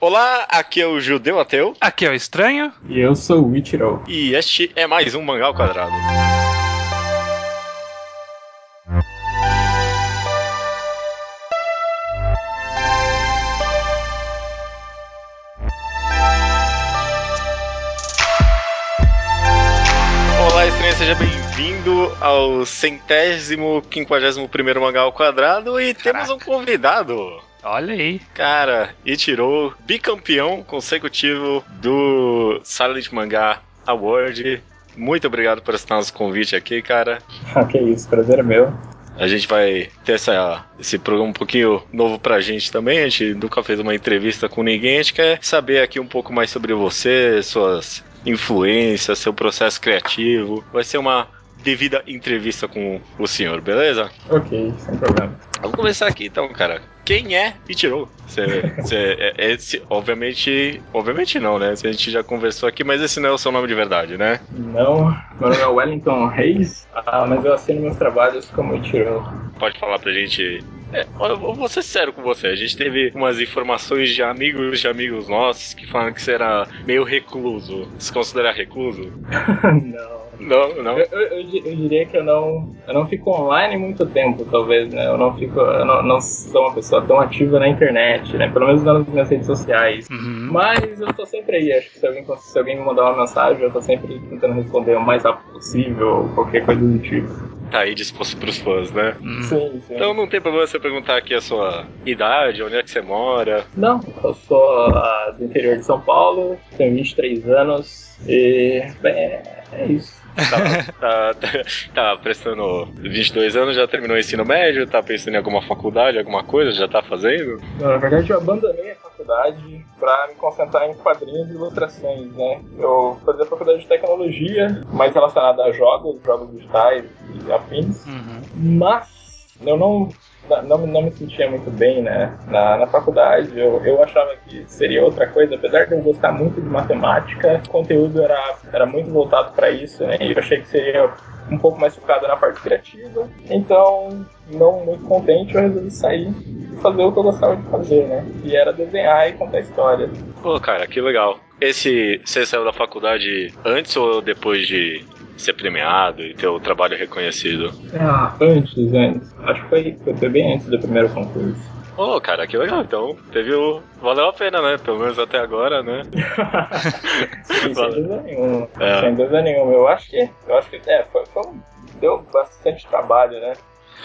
Olá, aqui é o Judeu Ateu. Aqui é o Estranho. E eu sou o Ichiro. E este é mais um Mangá ao Quadrado. Olá, Estranho, seja bem-vindo ao centésimo, quinquagésimo primeiro Mangá ao Quadrado e temos um convidado. Olha aí. Cara, Ichiro, bicampeão consecutivo do Silent Mangá Award. Muito obrigado por aceitar nosso convite aqui, cara. Ah, que isso, prazer é meu. A gente vai ter essa, esse programa um pouquinho novo pra gente também. A gente nunca fez uma entrevista com ninguém. A gente quer saber aqui um pouco mais sobre você, suas influências, seu processo criativo. Vai ser uma devida entrevista com o senhor, beleza? Ok, sem problema. Vamos começar aqui então, cara. Quem é Ichiro? Você, você, é, esse, obviamente, obviamente não, né? A gente já conversou aqui, mas esse não é o seu nome de verdade, né? Não, meu nome é Wellington Reis, ah, mas eu assino meus trabalhos como Ichiro. Pode falar pra gente é, eu vou ser sério com você. A gente teve umas informações de amigos de amigos nossos que falam que você era meio recluso. Se considera recluso? não. Não, não. Eu, eu, eu, diria que eu não, eu não fico online muito tempo, talvez, né? Eu não fico, eu não, não sou uma pessoa tão ativa na internet, né? Pelo menos nas minhas redes sociais. Uhum. Mas eu tô sempre aí. Acho que se alguém, se alguém me mandar uma mensagem, eu tô sempre tentando responder o mais rápido possível, qualquer coisa do tipo tá aí disposto pros fãs, né? Hum. Sim, sim. Então não tem problema você perguntar aqui a sua idade, onde é que você mora. Não, eu sou uh, do interior de São Paulo, tenho 23 anos e, bem, é isso. Tá, tá, tá, tá, prestando 22 anos, já terminou o ensino médio, tá pensando em alguma faculdade, alguma coisa, já tá fazendo? Não, na verdade eu abandonei a faculdade para me concentrar em quadrinhos e ilustrações, né? Eu fazia faculdade de tecnologia, mais relacionada a jogos, jogos digitais e afins, uhum. mas eu não não, não me sentia muito bem né, na, na faculdade. Eu, eu achava que seria outra coisa, apesar de eu gostar muito de matemática, o conteúdo era, era muito voltado para isso, né? E eu achei que seria um pouco mais focado na parte criativa. Então, não muito contente, eu resolvi sair e fazer o que eu gostava de fazer, né? E era desenhar e contar histórias. Pô, cara, que legal. Esse, você saiu da faculdade antes ou depois de ser premiado e ter o trabalho reconhecido? Ah, antes, antes. Acho que foi, foi bem antes do primeiro concurso. Oh, cara, que legal. Então, teve o. Valeu a pena, né? Pelo menos até agora, né? Sim, sem dúvida nenhuma. É. Sem dúvida nenhuma. Eu acho que. Eu acho que. É, foi, foi deu bastante trabalho, né?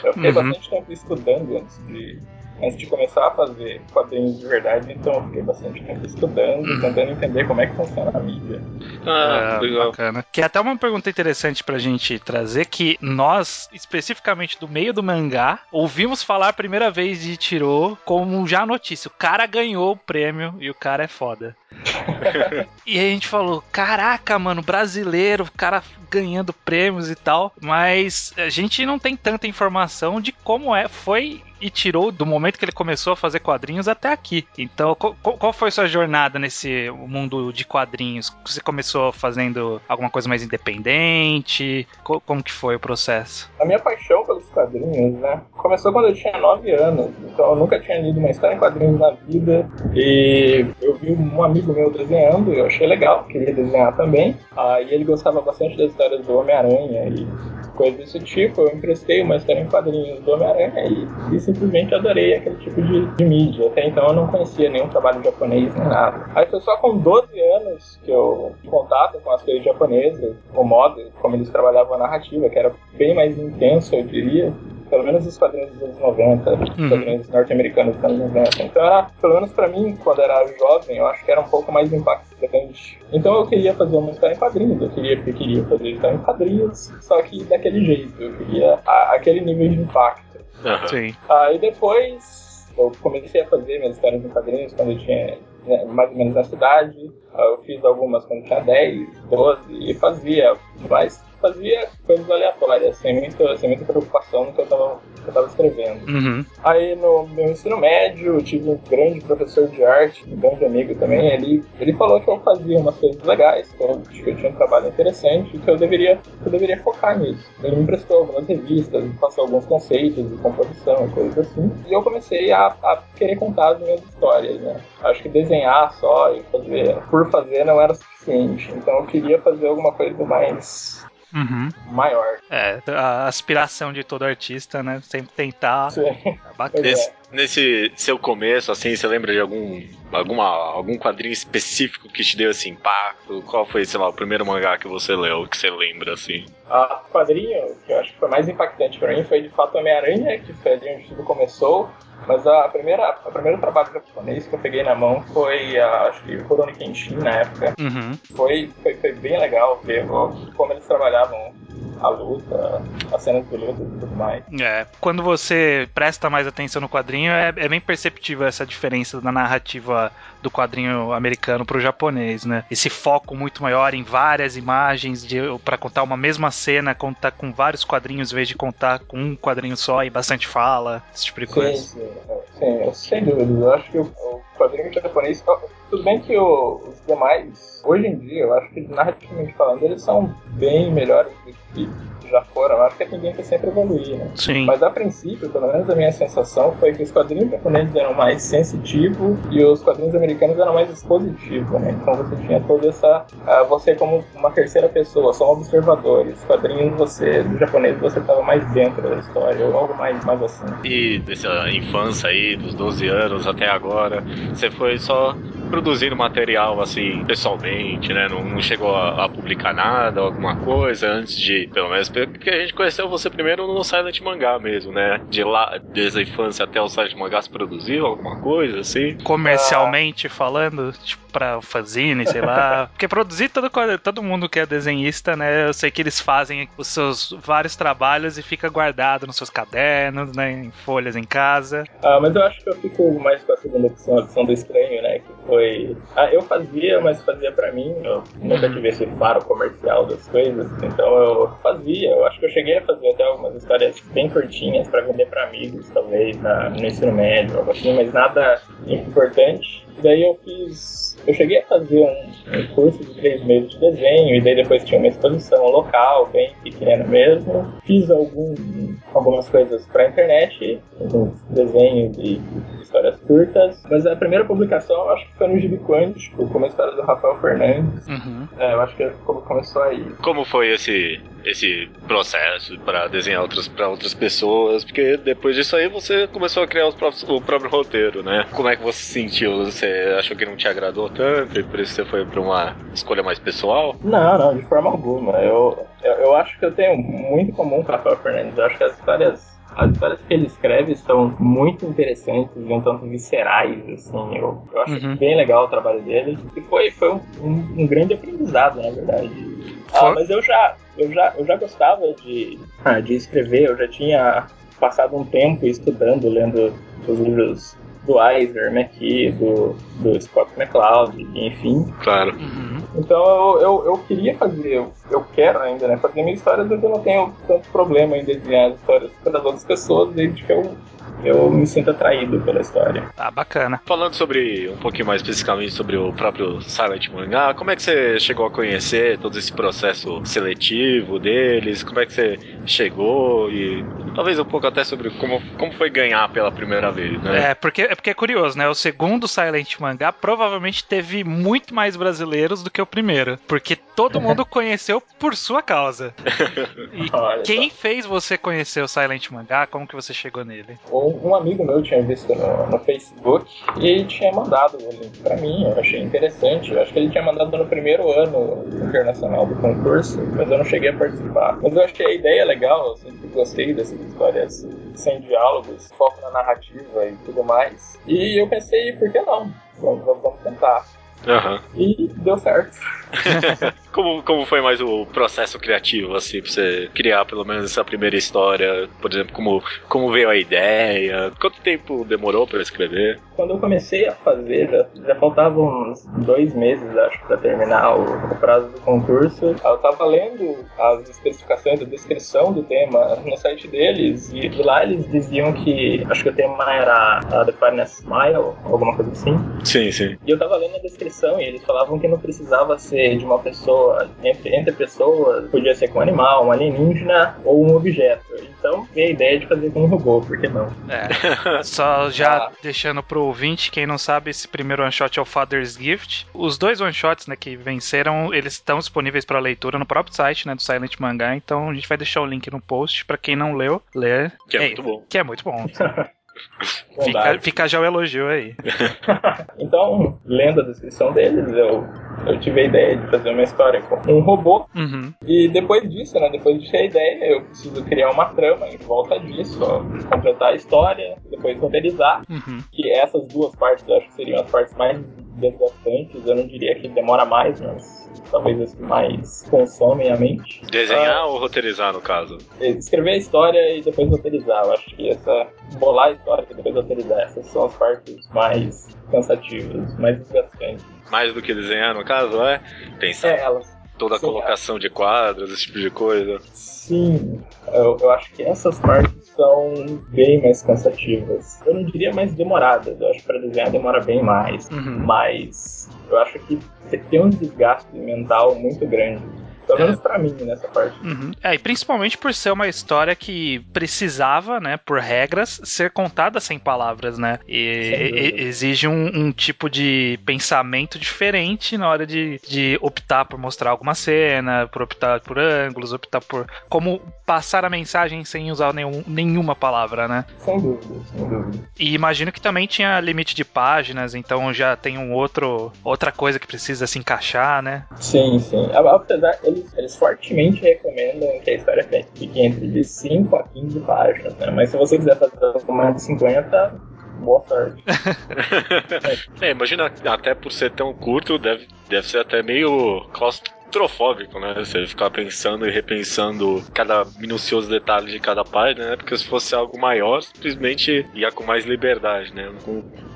Eu fiquei uhum. bastante tempo estudando antes de, antes de começar a fazer quadrinhos de verdade, então eu fiquei bastante tempo estudando, uhum. tentando entender como é que funciona a mídia. Ah, é, legal. Bacana. Que é até uma pergunta interessante pra gente trazer, que nós, especificamente do meio do mangá, ouvimos falar a primeira vez de Tirou como já notícia. O cara ganhou o prêmio e o cara é foda. e a gente falou: caraca, mano, brasileiro, o cara ganhando prêmios e tal, mas a gente não tem tanta informação de como é, foi e tirou do momento que ele começou a fazer quadrinhos até aqui. Então, qual, qual foi sua jornada nesse mundo de quadrinhos? Você começou fazendo alguma coisa mais independente? Como que foi o processo? A minha paixão pelos quadrinhos, né? Começou quando eu tinha 9 anos. Então, eu nunca tinha lido uma história em quadrinhos na vida. E eu vi um amigo meu desenhando, e eu achei legal, queria desenhar também. Aí ele gostava bastante das histórias do Homem-Aranha e coisas desse tipo. Eu emprestei uma história em quadrinhos do Homem-Aranha e, e simplesmente adorei aquele tipo de, de, mídia. Até então eu não conhecia nenhum trabalho japonês nem nada. Aí foi só com 12 anos que eu tive contato com as coisas japonesas, o modo como eles trabalhavam a narrativa, que era bem mais intenso, eu diria pelo menos os quadrinhos dos anos 90, uhum. os quadrinhos norte-americanos dos anos 90. Então era, pelo menos pra mim, quando era jovem, eu acho que era um pouco mais impactante. Então eu queria fazer uma história em quadrinhos, eu queria, eu queria fazer história em quadrinhos, só que daquele jeito, eu queria a, aquele nível de impacto. Uhum. Sim. Aí depois eu comecei a fazer minhas histórias em quadrinhos quando eu tinha né, mais ou menos na cidade. Eu fiz algumas quando tinha 10, 12 e fazia, mas fazia coisas aleatórias, sem muita, sem muita preocupação no que eu estava que eu tava escrevendo. Uhum. Aí no meu ensino médio, eu tive um grande professor de arte, um grande amigo também, ele, ele falou que eu fazia umas coisas legais, que eu, que eu tinha um trabalho interessante, que eu deveria, que eu deveria focar nisso. Ele me emprestou algumas revistas, me passou alguns conceitos de composição e coisas assim, e eu comecei a, a querer contar as minhas histórias, né? Acho que desenhar só e fazer por fazer não era suficiente, então eu queria fazer alguma coisa mais Uhum. maior. É, a aspiração de todo artista, né? Sempre tentar. Sim. É bacana. Nesse seu começo, assim, você lembra de algum, alguma, algum quadrinho específico que te deu esse impacto? Qual foi, sei lá, o primeiro mangá que você leu, que você lembra, assim? A quadrinho que eu acho que foi mais impactante pra mim foi de fato Homem-Aranha, que foi ali onde tudo começou. Mas a primeira, o primeiro trabalho japonês que eu peguei na mão foi, a, acho que, Rurouni Kenshin na época. Uhum. Foi, foi, foi bem legal ver como eles trabalhavam a luta, as cenas de luta e tudo mais. É, quando você presta mais atenção no quadrinho, é, é bem perceptível essa diferença da narrativa do quadrinho americano pro japonês, né? Esse foco muito maior em várias imagens para contar uma mesma cena, contar com vários quadrinhos em vez de contar com um quadrinho só e bastante fala, esse tipo de coisa. Sim, sim, sim, sem dúvida. Eu acho que o, o quadrinho japonês. Tudo bem que o, os demais, hoje em dia, eu acho que narrativamente falando, eles são bem melhores do que já foram. Eu acho que a tendência é sempre evoluir, né? Sim. Mas a princípio, pelo menos a minha sensação foi que os quadrinhos japoneses eram mais sensitivos e os quadrinhos americanos eram mais expositivos, né? Então você tinha toda essa. Uh, você como uma terceira pessoa, só um observador. Os quadrinhos, você, do japonês, você estava mais dentro da história, ou algo mais, mais assim. E dessa infância aí, dos 12 anos até agora, você foi só produzindo material assim, pessoalmente, né? Não, não chegou a, a, publicar nada, alguma coisa, antes de, pelo menos, porque a gente conheceu você primeiro no Silent Mangá mesmo, né? De lá, desde a infância até o Silent Mangá, se produziu alguma coisa, assim? Comercialmente ah. falando, tipo, pra fanzine, sei lá. Porque produzir todo, todo mundo que é desenhista, né? Eu sei que eles fazem os seus vários trabalhos e fica guardado nos seus cadernos, né? Em folhas em casa. Ah, mas eu acho que eu fico mais com a segunda opção, a opção do estranho, né? Que foi. Ah, eu fazia, mas fazia pra mim. Eu nunca tive esse faro comercial das coisas. Então eu fazia. Eu acho que eu cheguei a fazer até algumas histórias bem curtinhas pra vender pra amigos, talvez, na, no ensino médio, algo assim, mas nada importante. Daí eu fiz. Eu cheguei a fazer um, um, curso de três meses de desenho, e daí depois tinha uma exposição local, bem pequena mesmo. Fiz algum, algumas coisas pra internet, alguns desenhos e histórias curtas. Mas a primeira publicação eu acho que foi no Gibi Quântico, com uma história do Rafael Fernandes. Uhum. É, eu acho que começou aí. Como foi esse, esse processo para desenhar outras para outras pessoas? Porque depois disso aí você começou a criar próprios, o próprio roteiro, né? Como é que você se sentiu? Você achou que não te agradou tanto e por isso você foi para uma escolha mais pessoal? Não, não, de forma alguma. Eu, eu, eu acho que eu tenho muito comum com o Rafael Fernandes. Eu acho que as histórias as histórias que ele escreve são muito interessantes e um tanto viscerais, assim. Eu, eu acho uhum. bem legal o trabalho dele. E foi, foi um, um, um grande aprendizado, na verdade. Ah, mas eu já, eu já, eu já gostava de, ah, de escrever, eu já tinha passado um tempo estudando, lendo os livros do Eisner, McKee, do, do Scott McCloud, enfim. Claro. Uhum. Então eu, eu, eu, queria fazer, eu, eu quero ainda, né, fazer minhas histórias, mas eu não tenho tanto problema em desenhar as histórias para as outras pessoas, desde que eu eu me sinto atraído pela história. Tá bacana. Falando sobre um pouquinho mais especificamente sobre o próprio Silent Mangá, como é que você chegou a conhecer todo esse processo seletivo deles? Como é que você chegou e talvez um pouco até sobre como, como foi ganhar pela primeira vez, né? É, porque é porque é curioso, né? O segundo Silent Mangá provavelmente teve muito mais brasileiros do que o primeiro, porque todo mundo conheceu por sua causa. E Olha quem só. fez você conhecer o Silent Mangá? Como que você chegou nele? um amigo meu tinha visto no, no Facebook e tinha mandado o link pra mim. Eu achei interessante. Eu acho que ele tinha mandado no primeiro ano internacional do concurso, mas eu não cheguei a participar. Mas eu achei a ideia legal, eu sempre gostei dessas histórias sem diálogos, foco na narrativa e tudo mais. E eu pensei, por que não? Vamos, vamos tentar. Uhum. E deu certo. como, como foi mais o processo criativo, assim, pra você criar pelo menos essa primeira história? Por exemplo, como, como veio a ideia? Quanto tempo demorou para escrever? Quando eu comecei a fazer, já, faltavam uns dois meses, acho, para terminar o, o, prazo do concurso. Eu tava lendo as especificações, a descrição do tema no site deles, e, lá eles diziam que, acho que o tema era a The Finest Smile, alguma coisa assim. Sim, sim. E eu tava lendo a descrição e eles falavam que não precisava ser de uma pessoa, entre, entre pessoas, podia ser com um animal, um alienígena ou um objeto. Então veio a ideia de fazer com um robô, por que não? É. Só já ah. deixando pro ouvinte, quem não sabe, esse primeiro one shot é o Father's Gift. Os dois one shots né, que venceram, eles estão disponíveis para leitura no próprio site né, do Silent Mangá, então a gente vai deixar o link no post para quem não leu, ler. Que é, é muito bom. Que é muito bom. Fica, fica, já o elogio aí. então, lendo a descrição deles, eu, eu tive a ideia de fazer uma história com um robô. Uhum. E depois disso, né? Depois de ter a ideia, eu preciso criar uma trama em volta disso, ó, completar a história, depois roteirizar. Uhum. Que essas duas partes eu acho que seriam as partes mais desafiantes. Eu não diria que demora mais, mas talvez as que mais consomem a mente. Desenhar ah, ou roteirizar, no caso? Escrever a história e depois roteirizar. Eu acho que essa. bolar a história e depois roteirizar. Essas são as partes mais cansativas, mais desgastantes. Mais do que desenhar, no caso, é? Pensar. É, elas. Toda a Sim, colocação é. de quadros, esse tipo de coisa. Sim, eu, eu acho que essas partes são bem mais cansativas. Eu não diria mais demoradas, eu acho que para desenhar demora bem mais. Uhum. Mas eu acho que tem um desgaste mental muito grande pelo menos pra mim, nessa parte. Uhum. É, e principalmente por ser uma história que precisava, né, por regras, ser contada sem palavras, né? E, e exige um, um, tipo de pensamento diferente na hora de, de optar por mostrar alguma cena, por optar por ângulos, optar por como passar a mensagem sem usar nenhum, nenhuma palavra, né? Sem dúvida, sem dúvida. E imagino que também tinha limite de páginas, então já tem um outro outra coisa que precisa se encaixar, né? Sim, sim. Apesar, eles, fortemente recomendam que a história fique entre de 5 a 15 páginas, né? Mas se você quiser fazer mais de 50, boa sorte. é, imagina, até por ser tão curto, deve, deve ser até meio claustrofóbico, né? Você ficar pensando e repensando cada minucioso detalhe de cada página, né? Porque se fosse algo maior, simplesmente ia com mais liberdade, né?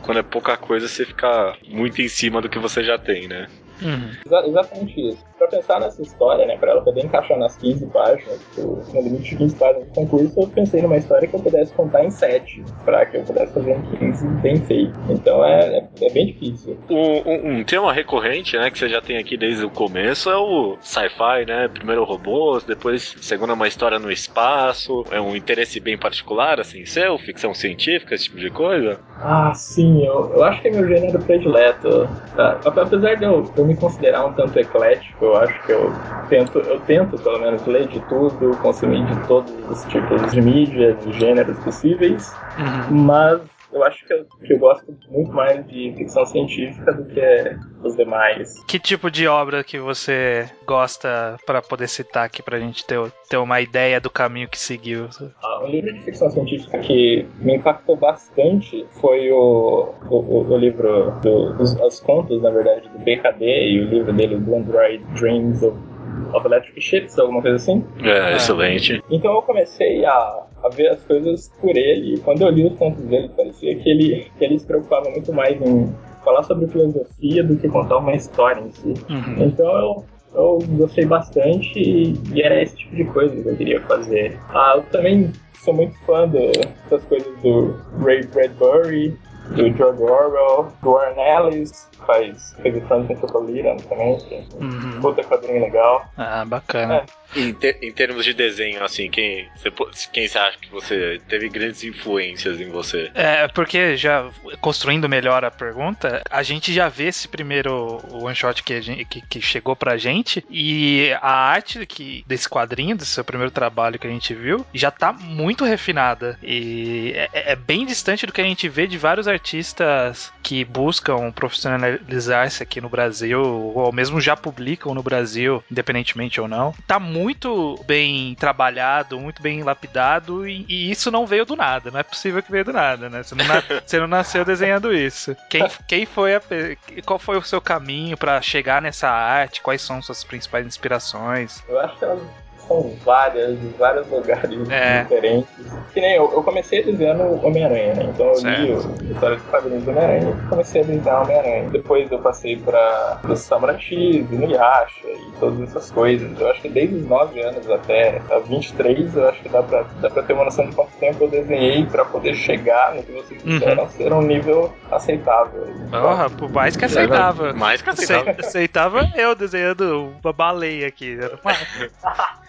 Quando é pouca coisa, você fica muito em cima do que você já tem, né? Uhum. Exa exatamente isso. Pra pensar nessa história, né, pra ela poder encaixar nas 15 páginas, no limite de 15 páginas do concurso, eu pensei numa história que eu pudesse contar em 7, pra que eu pudesse fazer em 15 bem feito. Então é, é, é bem difícil. Um, um, tema recorrente, né, que você já tem aqui desde o começo é o sci-fi, né? Primeiro robôs, depois segunda uma história no espaço. É um interesse bem particular, assim, seu? Ficção científica, esse tipo de coisa? Ah, sim, eu, eu acho que é meu gênero predileto. Tá? Apesar de eu, eu me considerar um tanto eclético, eu acho que eu tento, eu tento pelo menos ler de tudo, consumir de todos os tipos de mídia, de gêneros possíveis, uhum. mas eu acho que eu, que eu gosto muito mais de ficção científica do que os demais. Que tipo de obra que você gosta para poder citar aqui pra gente ter, ter uma ideia do caminho que seguiu? Ah, um livro de ficção científica que me impactou bastante foi o, o, o livro, do, os, os contos, na verdade, do BKD e o livro dele, Do Android Dreams of of Electric Ships, alguma coisa assim. É, excelente. Então eu comecei a, a ver as coisas por ele, e quando eu li os contos dele, parecia que ele, que ele se preocupava muito mais em falar sobre filosofia do que contar uma história em si. Uhum. Então eu, eu gostei bastante e, era esse tipo de coisa que eu queria fazer. Ah, eu também sou muito fã do, das coisas do Ray Bradbury, do George Orwell, do Warren Ellis, faz, fez o Francis Metropolitan também, que é uhum. puta quadrinho legal. Ah, bacana. É. Em, te, em, termos de desenho, assim, quem você, quem você acha que você teve grandes influências em você? É, porque já construindo melhor a pergunta, a gente já vê esse primeiro one shot que, que, que, chegou pra gente e a arte que, desse quadrinho, desse seu primeiro trabalho que a gente viu, já tá muito refinada e é, é bem distante do que a gente vê de vários artistas que buscam profissionalizar-se aqui no Brasil, ou mesmo já publicam no Brasil, independentemente ou não, tá muito bem trabalhado, muito bem lapidado, e, e isso não veio do nada, não é possível que veio do nada, né? Você não, na, você não nasceu desenhando isso. Quem, quem foi a, qual foi o seu caminho para chegar nessa arte? Quais são suas principais inspirações? Eu acho que elas são várias, de vários lugares é. diferentes. Que nem eu, eu comecei desenhando Homem-Aranha, né? Então eu certo. li o história de quadrinhos do Homem-Aranha e comecei a desenhar Homem-Aranha. Depois eu passei pra o Samurai X, Inuyasha e todas essas coisas. Eu acho que desde os 9 anos até 23, eu acho que dá pra, dá pra ter uma noção de quanto tempo eu desenhei pra poder chegar no que vocês quiseram uhum. ser um nível aceitável. Porra, por mais que aceitável. Mais que aceitável. Aceitável eu desenhando uma baleia aqui. Né?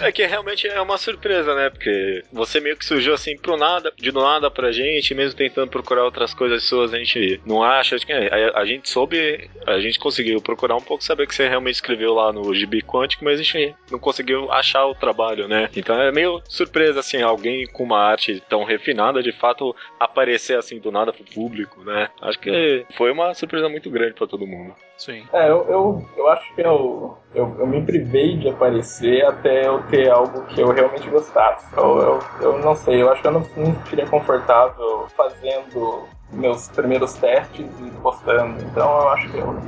É que realmente é uma surpresa, né? Porque você meio que surgiu assim pro nada, de do nada pra gente, mesmo tentando procurar outras coisas suas, a gente não acha. Que a, a, gente soube, a gente conseguiu procurar um pouco, saber que você realmente escreveu lá no Gibi Quântico, mas a gente não conseguiu achar o trabalho, né? Então é meio surpresa, assim, alguém com uma arte tão refinada de fato aparecer assim do nada pro público, né? Acho que foi uma surpresa muito grande para todo mundo. Sim. É, eu, eu, eu acho que eu, eu, eu, me privei de aparecer até eu ter algo que eu realmente gostasse. Eu, eu, eu não sei, eu acho que eu não, não seria confortável fazendo meus primeiros testes e postando. Então eu acho que eu,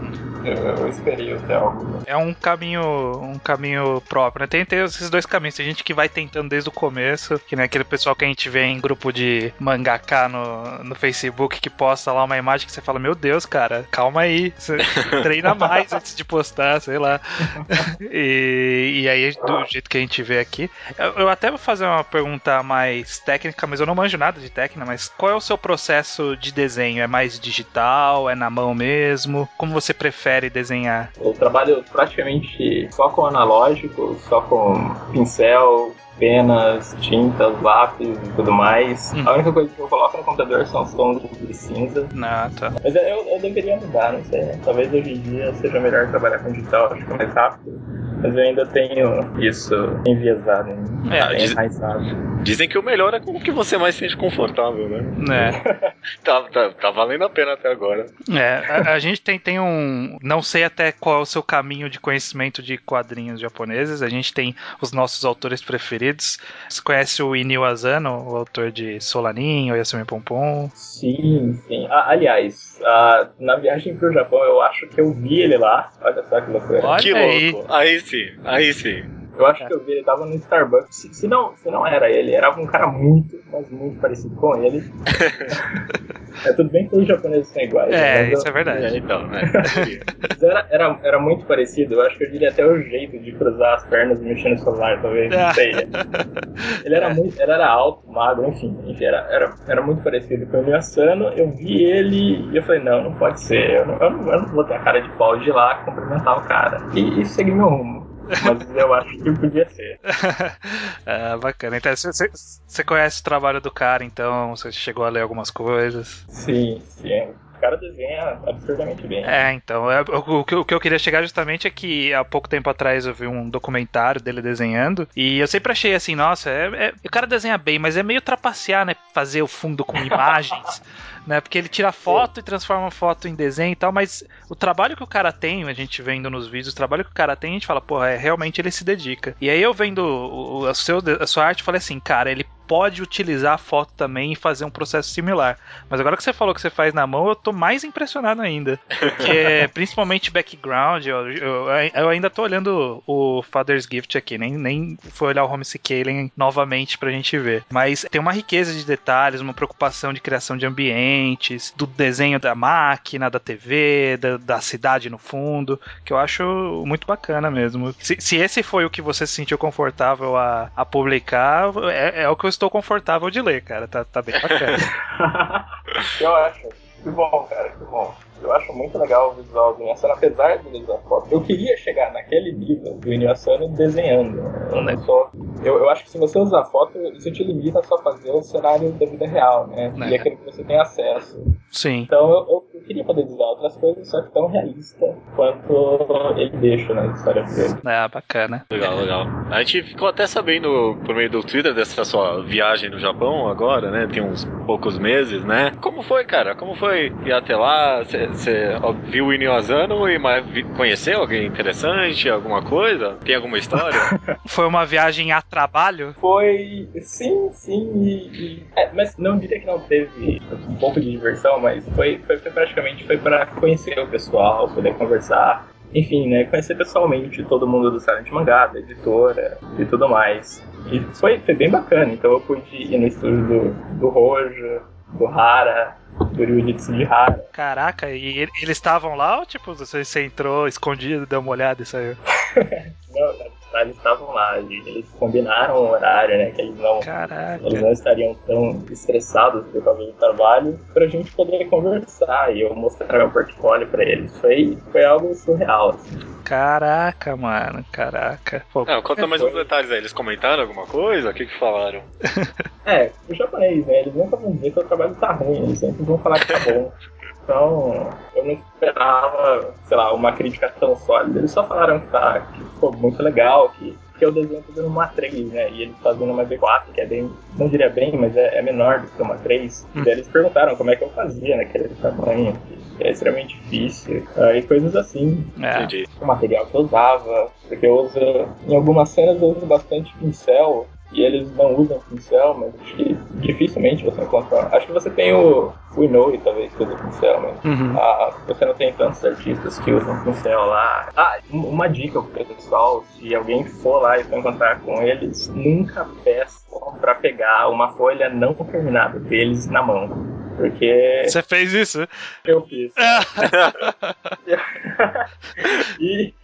eu, eu esperei até algo. É um caminho, um caminho próprio, né? Tem, tem esses dois caminhos. Tem gente que vai tentando desde o começo, que nem aquele pessoal que a gente vê em grupo de mangaká no, no Facebook que posta lá uma imagem que você fala, meu Deus, cara, calma aí. Você treina mais antes de postar, sei lá. e, e aí, do jeito que a gente vê aqui. Eu, eu até vou fazer uma pergunta mais técnica, mas eu não manjo nada de técnica, mas qual é o seu processo de de desenho? É mais digital? É na mão mesmo? Como você prefere desenhar? Eu trabalho praticamente só com analógico, só com pincel, penas, tintas, lápis e tudo mais. Hum. A única coisa que eu coloco no computador são os tons de cinza. Ah, tá. Mas eu, eu deveria mudar, não sei. Né? Talvez hoje em dia seja melhor trabalhar com digital, acho que é mais rápido mas eu ainda tenho isso enviesado, é, diz, Dizem que o melhor é com o que você mais sente confortável, né? É. tá, tá, tá, valendo a pena até agora. É, a, a, gente tem, tem um. Não sei até qual é o seu caminho de conhecimento de quadrinhos japoneses. A gente tem os nossos autores preferidos. Você conhece o Inio Asano, o autor de Solanin, Yasumi Pompom? Sim, sim. Ah, aliás, ah, na viagem pro Japão eu acho que eu vi ele lá. Olha só que loucura. Olha que aí. louco. Aí sim, aí sim. Eu acho que eu vi, ele tava no Starbucks. Se, se, não, se não era ele, era um cara muito, mas muito parecido com ele. é tudo bem que os japoneses são iguais. É, isso eu, é verdade. É, então, né? era, era, era muito parecido. Eu acho que eu diria até o jeito de cruzar as pernas e mexer no celular, talvez. Não sei. Ele era muito. Ele era alto, magro, enfim. enfim era, era, era muito parecido com o Miyasano. Eu vi ele e eu falei, não, não pode ser. Eu não, eu não, eu não vou ter a cara de pau de ir lá cumprimentar o cara. E, e segui meu rumo. Mas eu acho que podia ser. é, bacana. Então, você conhece o trabalho do cara, então? Você chegou a ler algumas coisas? Sim, sim. O cara desenha absurdamente bem. É, então. É, o, o, que eu queria chegar justamente é que há pouco tempo atrás eu vi um documentário dele desenhando. E eu sempre achei assim, nossa, é, é, o cara desenha bem, mas é meio trapacear, né? Fazer o fundo com imagens né? Porque ele tira foto e transforma a foto em desenho e tal, mas o trabalho que o cara tem, a gente vendo nos vídeos, o trabalho que o cara tem, a gente fala, porra, é, realmente ele se dedica. E aí eu vendo o, a, seu, a sua arte, falei assim, cara, ele pode utilizar a foto também e fazer um processo similar. Mas agora que você falou que você faz na mão, eu tô mais impressionado ainda. Porque principalmente background, eu, eu, eu, ainda tô olhando o Father's Gift aqui, nem, nem fui olhar o Home Scaling novamente pra gente ver. Mas tem uma riqueza de detalhes, uma preocupação de criação de ambientes, do desenho da máquina, da TV, da, da cidade no fundo, que eu acho muito bacana mesmo. Se, se esse foi o que você se sentiu confortável a, a publicar, é, é o que eu estou confortável de ler, cara. Tá, tá bem bacana. eu acho. Que bom, cara, que bom. Eu acho muito legal o visual do Inuyasano, apesar de usar foto. Eu queria chegar naquele nível do Inuyasano desenhando. Eu, não sou, eu, eu acho que se você usar foto, isso te limita a só fazer o cenário da vida real, né? E é aquele que você tem acesso. Sim. Então eu, eu queria poder desenhar outras coisas, só que tão realista quanto ele deixa na história dele. É, bacana. Legal, legal. A gente ficou até sabendo por meio do Twitter dessa sua viagem no Japão agora, né? Tem uns poucos meses, né? Como foi, cara? Como foi ir até lá? Você viu o Inio Asano e conheceu alguém interessante? Alguma coisa? Tem alguma história? foi uma viagem a trabalho? Foi. Sim, sim. E, é, mas não diria que não teve um pouco de diversão, mas foi, foi, foi praticamente foi para conhecer o pessoal, poder conversar enfim, né, conhecer pessoalmente todo mundo do Silent Mangá, da editora e tudo mais. E foi, foi bem bacana, então eu pude ir no estúdio do, do Rojo, do Hara, do Ryuji Tsujihara. Caraca, e eles estavam lá ou tipo, você, você entrou escondido, deu uma olhada e saiu? não, eles estavam lá, eles combinaram o horário, né? Que eles não, Caraca. eles não estariam tão estressados por causa do trabalho, pra gente poder conversar e eu mostrar meu portfólio pra eles. Foi, foi algo surreal, assim. Caraca, mano, caraca. Pô, não, conta mais uns detalhes aí. Eles comentaram alguma coisa? O que que falaram? é, o japonês, né? Eles nunca vão dizer que o trabalho tá ruim, eles sempre vão falar que tá bom. Então, eu não esperava, sei lá, uma crítica tão sólida. Eles só falaram que, tá, que ficou muito legal, que, que eu desenho fazendo uma 3, né? E eles fazendo uma B4, que é bem, não diria bem, mas é, é menor do que uma 3. Hum. E eles perguntaram como é que eu fazia naquele tamanho, que é extremamente difícil, uh, e coisas assim. É. O material que eu usava, porque eu uso, em algumas cenas eu uso bastante pincel, e eles não usam pincel, mas acho que dificilmente você encontra. Acho que você tem o, Inoue, talvez, que usa pincel, mas uhum. ah, você não tem tantos artistas que usam pincel lá. Ah, uma dica pro pessoal: se alguém for lá e for encontrar com eles, nunca peça para pegar uma folha não terminada deles na mão. Porque. Você fez isso? Eu fiz. e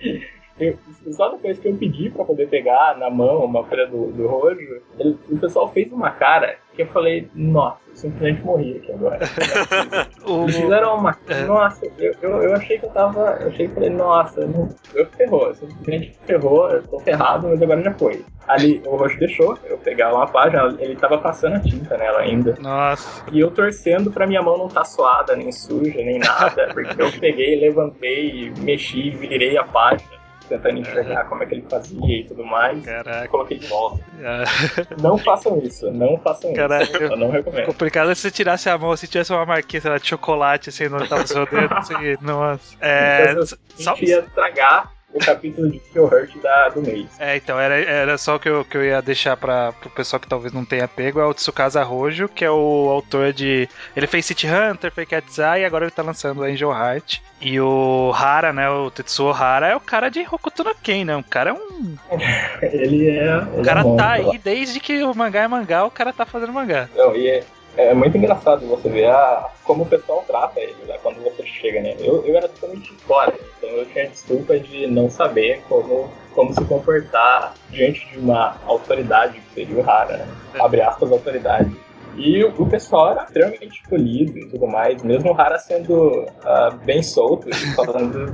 eu, só depois que eu pedi pra poder pegar na mão uma folha do, do rojo, ele, o pessoal fez uma cara que eu falei, nossa, eu simplesmente morri aqui agora. Eles fizeram uma. É. Nossa, eu, eu, eu, achei que eu tava. Eu achei que falei, nossa, não, eu ferrou, simplesmente ferrou, eu tô ferrado, mas agora já foi. Ali o roxo deixou eu pegar uma página, ele tava passando a tinta nela ainda. Nossa. E eu torcendo pra minha mão não tá suada, nem suja, nem nada, porque eu peguei, levantei, mexi, virei a página tentando enxergar como é que ele fazia e tudo mais. Caraca. Coloquei de volta. não façam isso, não façam Caraca. isso. Eu não recomendo. Complicado é se você tirasse a mão, se tivesse uma marquinha lá, de chocolate assim, não tava seu dedo, assim, nossa. É. Só... ia tragar o capítulo de Kill Hurt da, do mês. É, então, era, era só o que eu, que eu ia deixar para o pessoal que talvez não tenha pego, é o Tsukasa Rojo, que é o autor de... Ele fez City Hunter, fez Cat's Eye, e agora ele tá lançando Angel Heart. E o Hara, né, o Tetsuo Hara, é o cara de Hokuto no Ken, né? O cara é um... ele é... Ele o cara é tá aí desde que o mangá é mangá, o cara tá fazendo mangá. Não, e é é muito engraçado você ver a, como o pessoal trata ele, né, quando você chega, né? Eu, eu era totalmente fora, então eu tinha desculpa de não saber como, como se comportar diante de uma autoridade, que seria o Rara, né? Abre aspas, autoridade. E o, pessoal era extremamente polido e tudo mais, mesmo o Rara sendo uh, bem solto e falando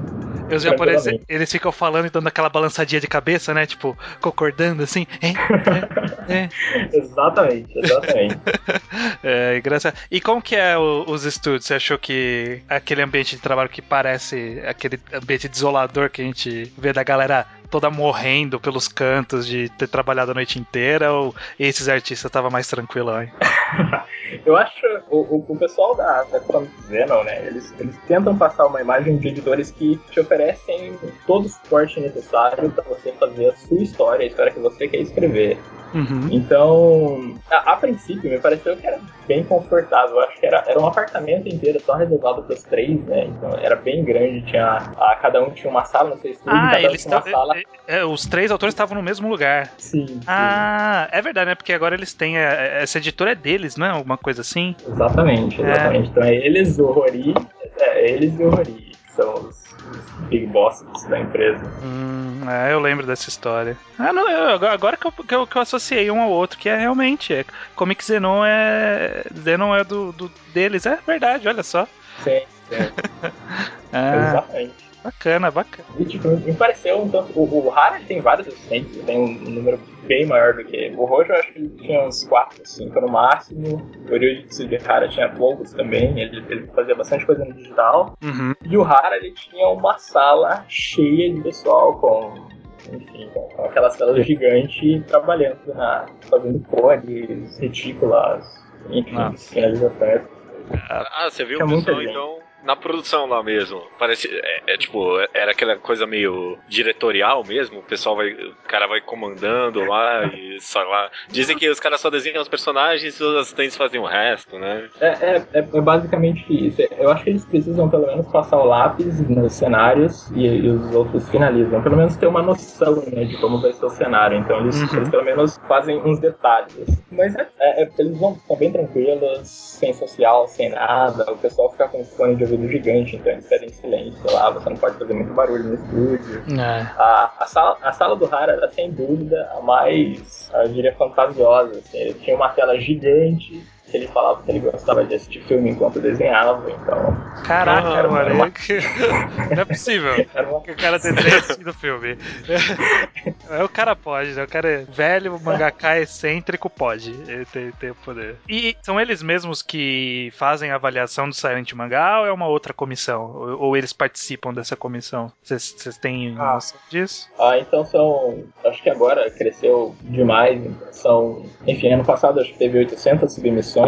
e os japoneses, eles ficam falando e dando aquela balançadinha de cabeça, né? Tipo, concordando assim. É, é, é. exatamente, exatamente. é, engraçado. E como que é o, os estúdios? Você achou que aquele ambiente de trabalho que parece aquele ambiente desolador que a gente vê da galera toda morrendo pelos cantos de ter trabalhado a noite inteira ou esses artistas estavam mais tranquilos aí? Eu acho o, o, o, pessoal da, da Venom, né? Eles, eles tentam passar uma imagem de editores que te oferecem todo o suporte necessário para você fazer a sua história, a história que você quer escrever. Uhum. Então, a, a, princípio, me pareceu que era bem confortável. Eu acho que era, era um apartamento inteiro só reservado para os três, né? Então era bem grande, tinha a, cada um tinha uma sala no seu estúdio, ah, cada um tinha uma sala. É, é, os três autores estavam no mesmo lugar. Sim. Ah, sim. é verdade, né? Porque agora eles têm. A, essa editora é deles, não é? Alguma coisa assim? Exatamente, exatamente. É. Então é eles, o Rory, é, eles e o Rory, que são os big bosses da empresa. Hum, é, eu lembro dessa história. Ah, não, eu, agora que eu, que eu, que, eu, associei um ao outro, que é realmente. É, Comic Zenon é. Zenon é do, do deles, é verdade, olha só. Sim. É. ah, Exatamente. Bacana, bacana. E, tipo, me pareceu um tanto. O, o Hara tem vários assistentes, tem um, número bem maior do que. O Rojo eu acho que ele tinha uns 4, 5 no máximo. O Ryujitsu de Hara tinha poucos também, ele, ele fazia bastante coisa no digital. Uhum. E o Hara ele tinha uma sala cheia de pessoal com enfim, com aquelas telas gigantes trabalhando na, fazendo cones, retículas, enfim, finalizações. Ah, você viu o pessoal então na produção lá mesmo. Parece. É, é, tipo, era aquela coisa meio diretorial mesmo. O pessoal vai. O cara vai comandando lá e só lá. Dizem que os caras só desenham os personagens e os assistentes fazem o resto, né? É, é, é, é basicamente isso. Eu acho que eles precisam pelo menos passar o lápis nos cenários e, e os outros finalizam. Pelo menos ter uma noção né, de como vai ser o cenário. Então eles, uhum. eles pelo menos fazem uns detalhes. Mas é, é, é eles vão estão bem tranquilos, sem social, sem nada. O pessoal fica com fone de ouvido gigante, então eles pedem silêncio lá, você não pode fazer muito barulho no estúdio. É. A, a, sala, a sala do Hara era sem dúvida a mais, eu diria, fantasiosa. Assim. Ele tinha uma tela gigante ele falava que ele gostava de assistir filme enquanto desenhava, então. Caraca, era mano, uma... não é possível uma... que o cara tenha assistido o filme. É, o cara pode, né? O cara é velho, mangaka excêntrico, pode. Ele tem, tem o poder. E são eles mesmos que fazem a avaliação do Silent Mangá ou é uma outra comissão? Ou, ou eles participam dessa comissão? Vocês têm ah. noção disso? Ah, então são. Acho que agora cresceu demais. São. Enfim, ano passado acho que teve 800 submissões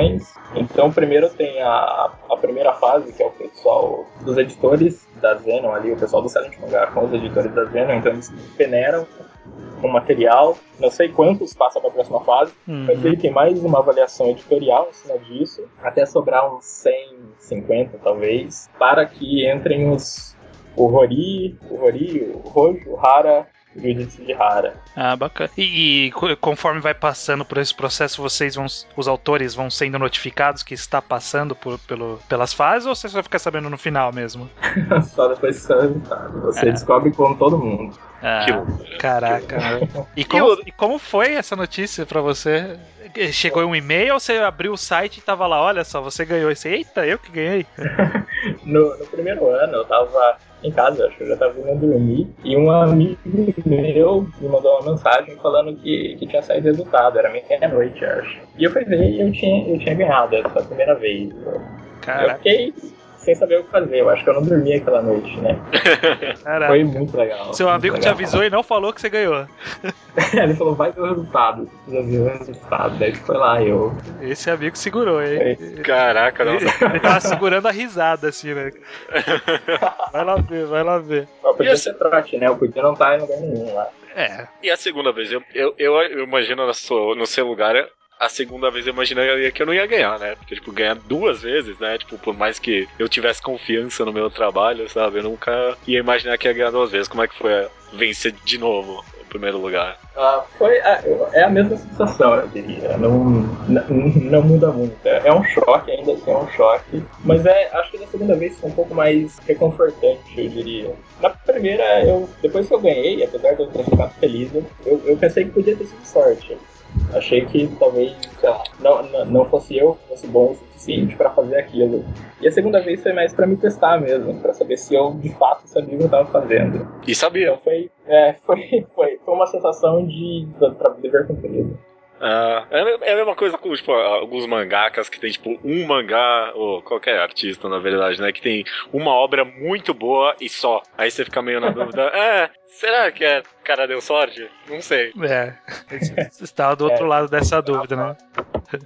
então, primeiro tem a, a primeira fase, que é o pessoal dos editores da Zenon ali, o pessoal do Silent Manga com os editores da Zenon, então eles peneiram o material, não sei quantos passam para a próxima fase, uhum. mas aí tem mais uma avaliação editorial em cima disso, até sobrar uns 150 talvez, para que entrem os o Rory, o o Rojo, o Hara Jujutsu de Hara. Ah, bacana. E, e, conforme vai passando por esse processo, vocês vão, os autores vão sendo notificados que está passando por, pelo, pelas fases ou você só fica sabendo no final mesmo? só depois que você Você é. descobre como todo mundo. Ah, caraca. E como, e como foi essa notícia para você? Chegou um e-mail ou você abriu o site e tava lá, olha só, você ganhou esse. Eita, eu que ganhei. no, no primeiro ano eu tava em casa, acho que eu já tava indo dormir, e um amigo meu me mandou uma mensagem falando que, que tinha saído resultado, era meia-noite, acho. E eu fui ver e eu tinha, eu tinha ganhado essa primeira vez. Caraca. Eu fiquei sem saber o que fazer. Eu acho que eu não dormi aquela noite, né? Caraca. Foi muito legal. Seu amigo te avisou e não falou que você ganhou. ele falou, vai ver o resultado. Precisa ver o resultado. Daí foi lá, eu. Esse amigo segurou, hein? Caraca, nossa. Ele, tava segurando a risada, assim, né? Vai lá ver, vai lá ver. Podia ser trote, né? Eu podia não estar em lugar nenhum lá. É. E a segunda vez, eu, eu, eu imagino no seu, no seu lugar, a segunda vez eu imaginaria que eu não ia ganhar, né? Porque, tipo, ganhar duas vezes, né? Tipo, por mais que eu tivesse confiança no meu trabalho, sabe? Eu nunca ia imaginar que ia ganhar duas vezes. Como é que foi vencer de novo primeiro lugar? Ah, foi é a mesma sensação, eu diria. Não, não, não muda muito. É, é um choque, ainda assim é um choque. Mas é, acho que na segunda vez foi um pouco mais reconfortante, eu diria. Na primeira, eu, depois que eu ganhei, apesar de eu ter ficado feliz, eu, eu pensei que podia ter sido sorte. Achei que talvez, sei lá, não, não fosse eu que fosse bom o suficiente para fazer aquilo. E a segunda vez foi mais para me testar mesmo, para saber se eu de fato sabia o que eu tava fazendo. E sabia. Então foi, é, foi, foi, foi uma sensação de pra dever cumprido. Uh, é a mesma coisa com tipo, alguns mangakas que tem tipo um mangá, ou qualquer artista na verdade, né? Que tem uma obra muito boa e só. Aí você fica meio na dúvida, é, será que é cara deu sorte? Não sei. É, está do outro é, lado dessa dúvida, né?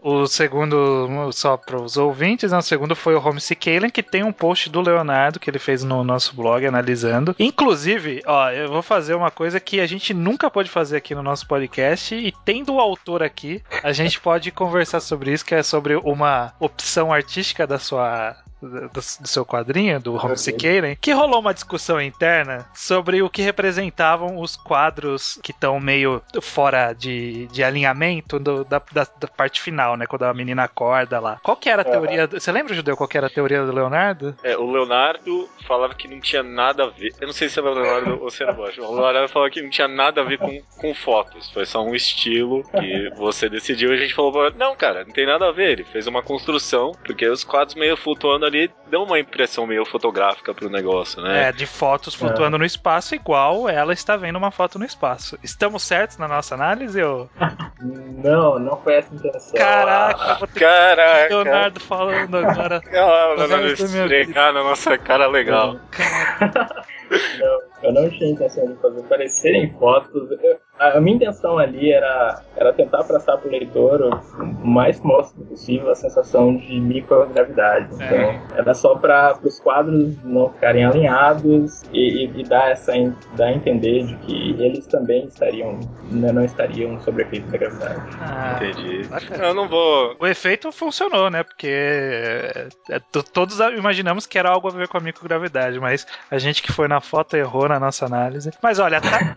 O segundo, só para os ouvintes, né? o segundo foi o Homesick Alien, que tem um post do Leonardo que ele fez no nosso blog analisando. Inclusive, ó, eu vou fazer uma coisa que a gente nunca pode fazer aqui no nosso podcast e tendo o autor aqui, a gente pode conversar sobre isso, que é sobre uma opção artística da sua do, do, seu quadrinho, do Homesick Alien, que rolou uma discussão interna sobre o que representavam os quadros que estão meio fora de, de alinhamento do, da, da, da, parte final, né? Quando a menina acorda lá. Qual que era a teoria? Você lembra, Judeu, qual que era a teoria do Leonardo? É, o Leonardo falava que não tinha nada a ver. Eu não sei se era o Leonardo ou se era o Bosch. O Leonardo falava que não tinha nada a ver com, com fotos. Foi só um estilo que você decidiu e a gente falou: não, cara, não tem nada a ver. Ele fez uma construção, porque os quadros meio flutuando ali deu uma impressão meio fotográfica pro negócio, né? É, de fotos flutuando é. no espaço, igual ela está vendo uma foto no espaço. Estamos certos na nossa análise? Ou... Não, não foi essa a intenção. Caraca, vou ter Caraca. Leonardo falando agora. Ah, Leonardo esfregar na nossa cara legal. Não, eu não tinha intenção de fazer parecerem fotos. Eu, a minha intenção ali era, era tentar passar para o leitor o mais próximo possível a sensação de microgravidade. É. Então, era só para os quadros não ficarem alinhados e, e, e, dar, essa, dar a entender de que eles também estariam, né, não estariam sob efeito da gravidade. Ah, Entendi. Bacana. Eu não vou. O efeito funcionou, né? Porque é, é todos imaginamos que era algo a ver com a microgravidade, mas a gente que foi na foto errou na nossa análise. Mas olha, tá.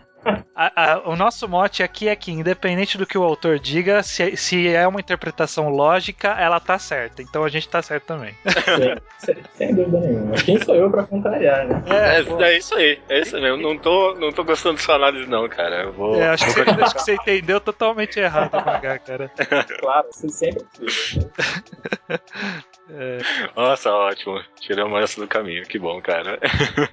A, a, o nosso mote aqui é que, independente do que o autor diga, se, se é uma interpretação lógica, ela tá certa. Então a gente tá certo também. Sem, sem dúvida nenhuma. Quem sou eu pra contrariar, né? É, é, é, isso aí. É isso mesmo. Não tô, não tô gostando da sua análise, não, cara. Eu vou. É, acho, que você, acho que você entendeu totalmente errado, cara. Claro, você sempre precisa. É. Nossa, ótimo. Tiramos essa do caminho. Que bom, cara.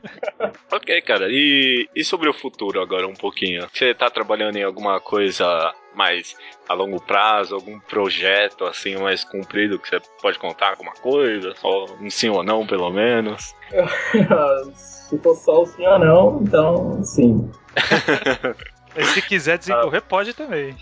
ok, cara. E, e sobre o futuro agora, um pouquinho? Você tá trabalhando em alguma coisa mais a longo prazo, algum projeto assim mais comprido que você pode contar alguma coisa? Só um sim ou não, pelo menos? Se for só o sim ou não, então sim. Mas se quiser desenvolver, ah. pode também.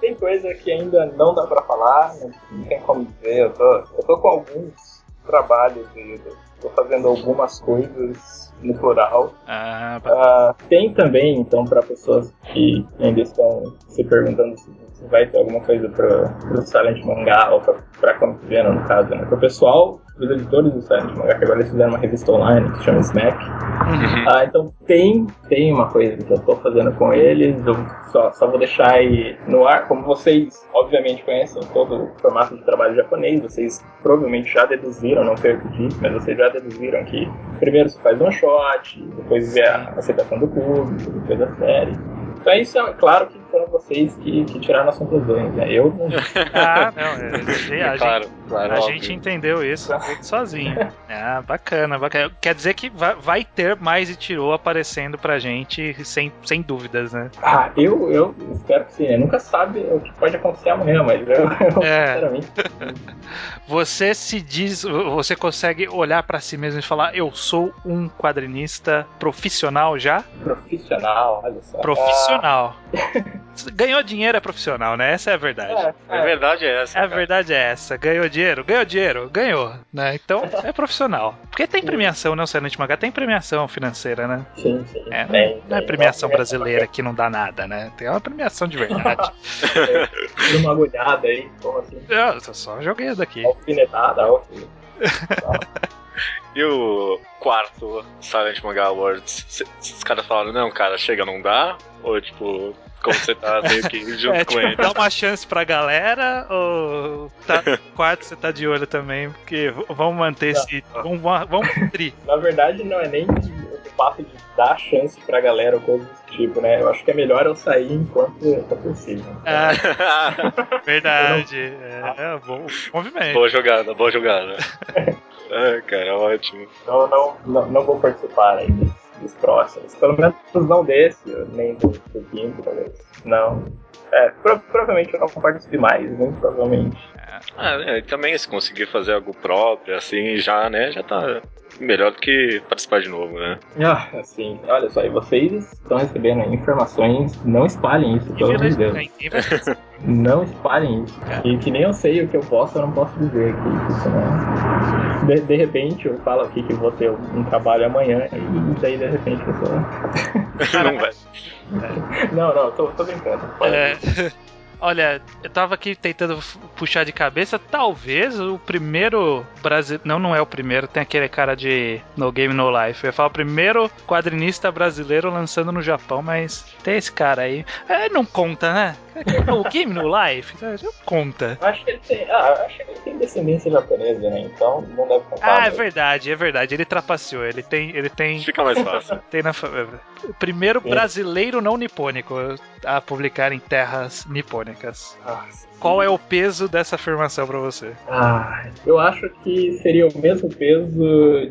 Tem coisa que ainda não dá pra falar, não tem como dizer. Eu tô, eu tô com alguns trabalhos aí, tô fazendo algumas coisas no plural. Ah, uh, tem também, então, para pessoas que ainda estão se perguntando se, se vai ter alguma coisa para o Silent Mangá ou para Comic Vena, no caso, né? Para o pessoal os editores do Silent Mangá, que agora eles fizeram uma revista online que se chama Smack. Uhum. Ah, então tem, tem uma coisa que eu estou fazendo com eles, eu só, só vou deixar aí no ar, como vocês obviamente conhecem todo o formato de trabalho japonês, vocês provavelmente já deduziram, não eu que disse, mas vocês já deduziram que primeiro você faz um shot, depois vê a aceitação do público, depois a série. Então isso é claro que foram vocês que, que tiraram as conclusões, né? Eu não. ah, não, é, a, claro, gente, claro, a gente entendeu isso sozinho. Ah, bacana, bacana. Quer dizer que vai, vai ter mais e tirou aparecendo pra gente sem, sem dúvidas, né? Ah, eu, eu espero que sim. Né? Nunca sabe o que pode acontecer amanhã, mas eu, eu é. sinceramente. Você se diz, você consegue olhar para si mesmo e falar, eu sou um quadrinista profissional já? Profissional, olha só. Profissional. Ah. Ganhou dinheiro é profissional, né? Essa é a verdade. É, é. A verdade é essa. A verdade é essa. Ganhou dinheiro? Ganhou dinheiro? Ganhou, né? Então é profissional. Porque tem premiação, né? O Silent Mangá tem premiação financeira, né? Sim, sim. É, não, tem, não é premiação tem, brasileira que não dá nada, né? Tem uma premiação de verdade. Deu uma agulhada aí, como assim? Eu só joguei daqui. Alfinetada, alfinetada. E o quarto Silent Manga Awards, os caras falaram, não, cara, chega, não dá? Ou tipo, como você tá meio que junto é, com tipo, ele? Dá uma chance pra galera ou tá, quarto você tá de olho também? Porque vamos manter não, esse. Não. Vamos, vamos tri. Na verdade, não é nem o fato de dar chance pra galera ou coisa desse tipo, né? Eu acho que é melhor eu sair enquanto é possível. Ah, verdade. É, é, bom movimento. Boa jogada, boa jogada. Ah, cara, ótimo. Não, não, não, não vou participar aí dos, próximos. Pelo menos não desse, nem do, quinto, talvez. Não. É, pro, provavelmente eu não participe mais, muito provavelmente. Ah, é, também se conseguir fazer algo próprio, assim, já, né, já tá melhor do que participar de novo, né? Ah, assim, olha só, e vocês estão recebendo informações, não espalhem isso, pelo amor de Deus. Não espalhem isso. E que nem eu sei o que eu posso ou não posso dizer aqui. Isso não... de, de repente eu falo aqui que vou ter um trabalho amanhã e daí de repente eu sou. não vai. Não, não, tô, tô brincando. É. Olha, eu tava aqui tentando puxar de cabeça, talvez o primeiro brasileiro. Não, não é o primeiro, tem aquele cara de No Game No Life. Eu ia falar o primeiro quadrinista brasileiro lançando no Japão, mas tem esse cara aí. É, não conta, né? O Game No Life? Conta. Acho que ele tem. Ah, acho que ele tem descendência japonesa, né? Então não deve contar. Ah, é verdade, é verdade. Ele trapaceou. Ele tem. Ele tem. Fica mais fácil. Tem na. Primeiro brasileiro não nipônico a publicar em terras nipônicas. Nossa. Qual é o peso dessa afirmação para você? Ah, eu acho que seria o mesmo peso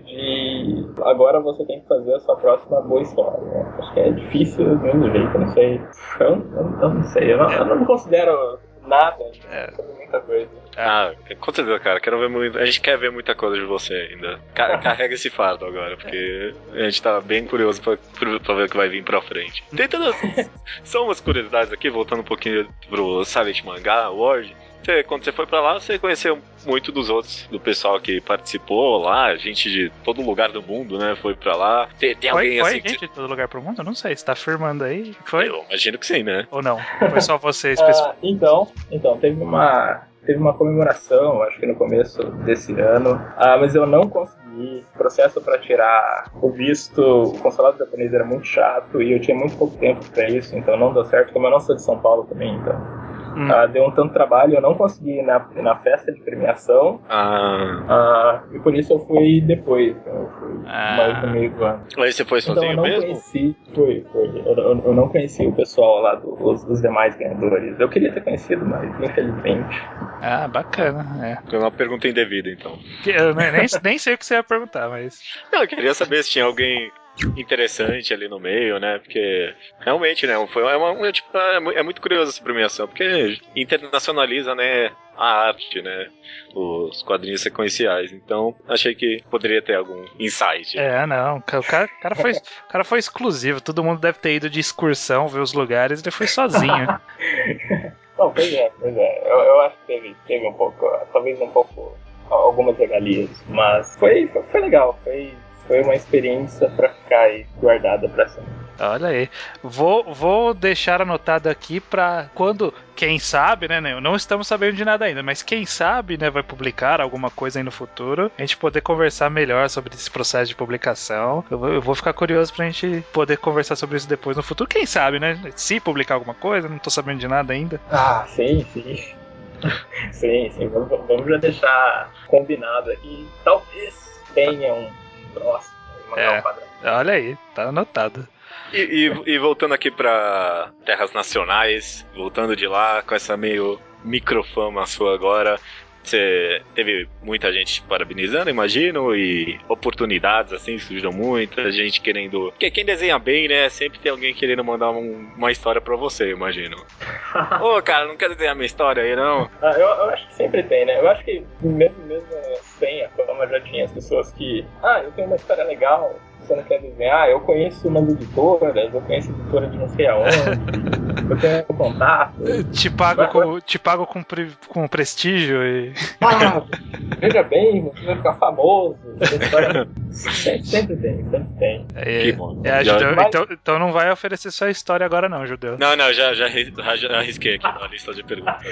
de agora você tem que fazer a sua próxima boa história. Né? Acho que é difícil do mesmo jeito, não sei. Eu, eu, eu não sei, eu não, eu não considero nada, é. muita coisa. Ah, com certeza, cara. Quero ver muito. A gente quer ver muita coisa de você ainda. Carrega esse fardo agora, porque a gente tá bem curioso pra, pra ver o que vai vir pra frente. Tem todas. São umas curiosidades aqui, voltando um pouquinho pro Silent Mangá, World. Você, quando você foi para lá, você conheceu muito dos outros, do pessoal que participou lá, gente de todo lugar do mundo, né? Foi para lá. Tem, tem foi, alguém foi assim. Foi gente que... de todo lugar pro mundo? Não sei, você tá afirmando aí? Foi? Eu imagino que sim, né? Ou não? Foi só você específico? uh, então, então, teve uma. Teve uma comemoração, acho que no começo desse ano, ah, mas eu não consegui. O processo para tirar o visto, o consulado japonês era muito chato e eu tinha muito pouco tempo para isso, então não deu certo. Como eu não sou de São Paulo também, então Hum. Uh, deu um tanto trabalho, eu não consegui ir na, na festa de premiação. Ah. Uh, e por isso eu fui depois. Eu fui ah. mais no meio do ano. Mas você foi sozinho então, eu não mesmo? Conheci, foi, foi. Eu, eu, eu, não conheci o pessoal lá, do, os, os, demais ganhadores. Eu queria ter conhecido, mas infelizmente. Ah, bacana. É. Foi uma pergunta indevida, então. Eu nem, nem sei o que você ia perguntar, mas. Não, eu queria saber se tinha alguém interessante ali no meio, né? Porque realmente, né? Foi é uma, tipo, é, é muito curioso essa premiação, porque internacionaliza, né? A arte, né? Os quadrinhos sequenciais. Então, achei que poderia ter algum insight. É, não. O cara, o cara, foi, o cara foi exclusivo. Todo mundo deve ter ido de excursão ver os lugares. Ele foi sozinho. Não, pois é, pois é. Eu, eu acho que teve, teve um pouco, talvez um pouco, algumas regalias. Mas foi, foi, foi legal. Foi foi uma experiência para ficar aí guardada para sempre. Olha aí. Vou, vou deixar anotado aqui para quando, quem sabe, né, né, não estamos sabendo de nada ainda, mas quem sabe, né, vai publicar alguma coisa aí no futuro, a gente poder conversar melhor sobre esse processo de publicação. Eu vou, eu vou ficar curioso pra gente poder conversar sobre isso depois no futuro. Quem sabe, né? Se publicar alguma coisa, não tô sabendo de nada ainda. Ah, sim, sim. sim, sim. Vamos, vamos já deixar combinado aqui. Talvez tenha um próximo. É, olha aí, tá anotado. E, e, e, voltando aqui para terras nacionais, voltando de lá com essa meio microfama sua agora, você teve muita gente parabenizando, imagino, e oportunidades assim surgiram muita gente querendo. Porque quem desenha bem, né? Sempre tem alguém querendo mandar um, uma história pra você, imagino. Ô, cara, não quer desenhar minha história aí, não? Ah, eu, eu, acho que sempre tem, né? Eu acho que mesmo, mesmo sem a fama já tinha as pessoas que. Ah, eu tenho uma história legal você não quer desenhar, eu conheço umas editoras, eu conheço editora de não sei aonde, eu tenho contato. Te pago, mas, com, te pago com, com prestígio e. Ah, veja bem, você vai ficar famoso. Sempre, sempre tem, sempre tem. É, que bom. É, judeu, então, então não vai oferecer sua história agora, não, Judeu. Não, não, já, já, já arrisquei aqui na lista de perguntas.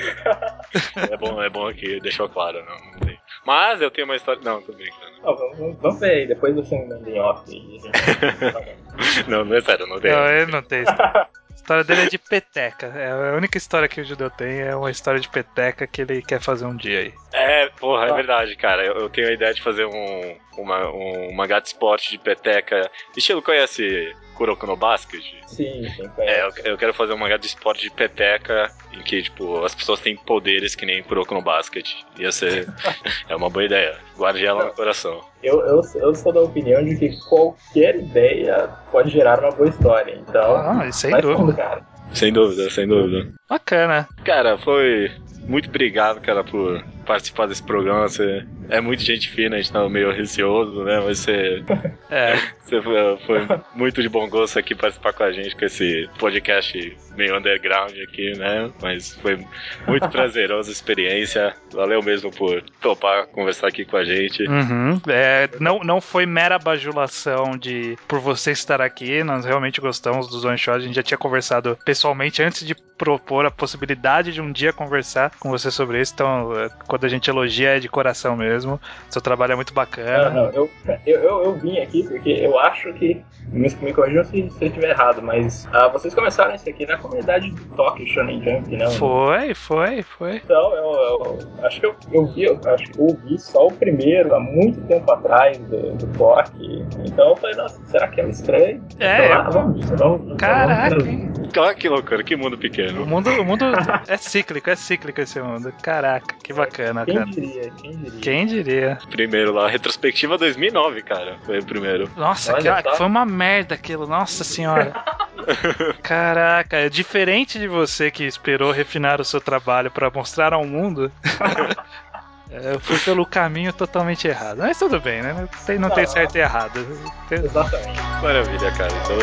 é bom, é bom aqui, deixou claro, não, não tem. Mas eu tenho uma história. Não, tô brincando. Não, vamos, vamos ver aí, depois você manda em off. não, não é sério, não tem. Não, ele não tem história. História dele é de peteca. É a única história que o judeu tem é uma história de peteca que ele quer fazer um dia aí. É, porra, é verdade, cara. Eu, eu tenho a ideia de fazer um, uma, um mangá de esporte de peteca. Estilo conhece Kuroko no Basket? Sim, sim. É, eu, eu, quero fazer um mangá de esporte de peteca em que, tipo, as pessoas têm poderes que nem Kuroko no Basket. Ia ser. é uma boa ideia. Guarde ela no coração. Eu, eu, eu sou da opinião de que qualquer ideia pode gerar uma boa história. Então. Ah, sem dúvida. Fundo, cara. Sem dúvida, sem dúvida. Bacana. Cara, foi. Muito obrigado, cara, por participar desse programa. Você é muito gente fina, a gente tá meio receoso, né? Mas você, é. você foi, foi, muito de bom gosto aqui participar com a gente com esse podcast meio underground aqui, né? Mas foi muito prazerosa a experiência. Valeu mesmo por topar conversar aqui com a gente. Uhum. É, não, não foi mera bajulação de por você estar aqui. Nós realmente gostamos dos one shot. A gente já tinha conversado pessoalmente antes de propor a possibilidade de um dia conversar com você sobre isso. Então, quando a gente elogia é de coração mesmo. Seu trabalho é muito bacana. Não, não, eu, eu, eu, eu vim aqui porque eu acho que. Me, me corrijam se, se eu estiver errado, mas uh, vocês começaram isso aqui na comunidade do Toque Shonen Jump, não? Foi, foi, foi. Então, eu, eu acho que eu, eu vi, eu acho que eu vi só o primeiro há muito tempo atrás do, do Toque. Então eu falei, nossa, será que é estranho? É. Então, ah, vamos, vamos, Caraca, vamos, hein? Ah, que loucura, que mundo pequeno. O mundo, o mundo é cíclico, é cíclico esse mundo. Caraca, que bacana, Quem cara. diria, quem diria? Quem diria? Primeiro lá, retrospectiva 2009, cara. Foi o primeiro. Nossa, Olha que, só. foi uma merda aquilo, nossa senhora. Caraca, é diferente de você que esperou refinar o seu trabalho pra mostrar ao mundo. É, Eu fui pelo caminho totalmente errado. Mas tudo bem, né? Não tem, não tem certo e errado. Exatamente. Maravilha, cara. Então,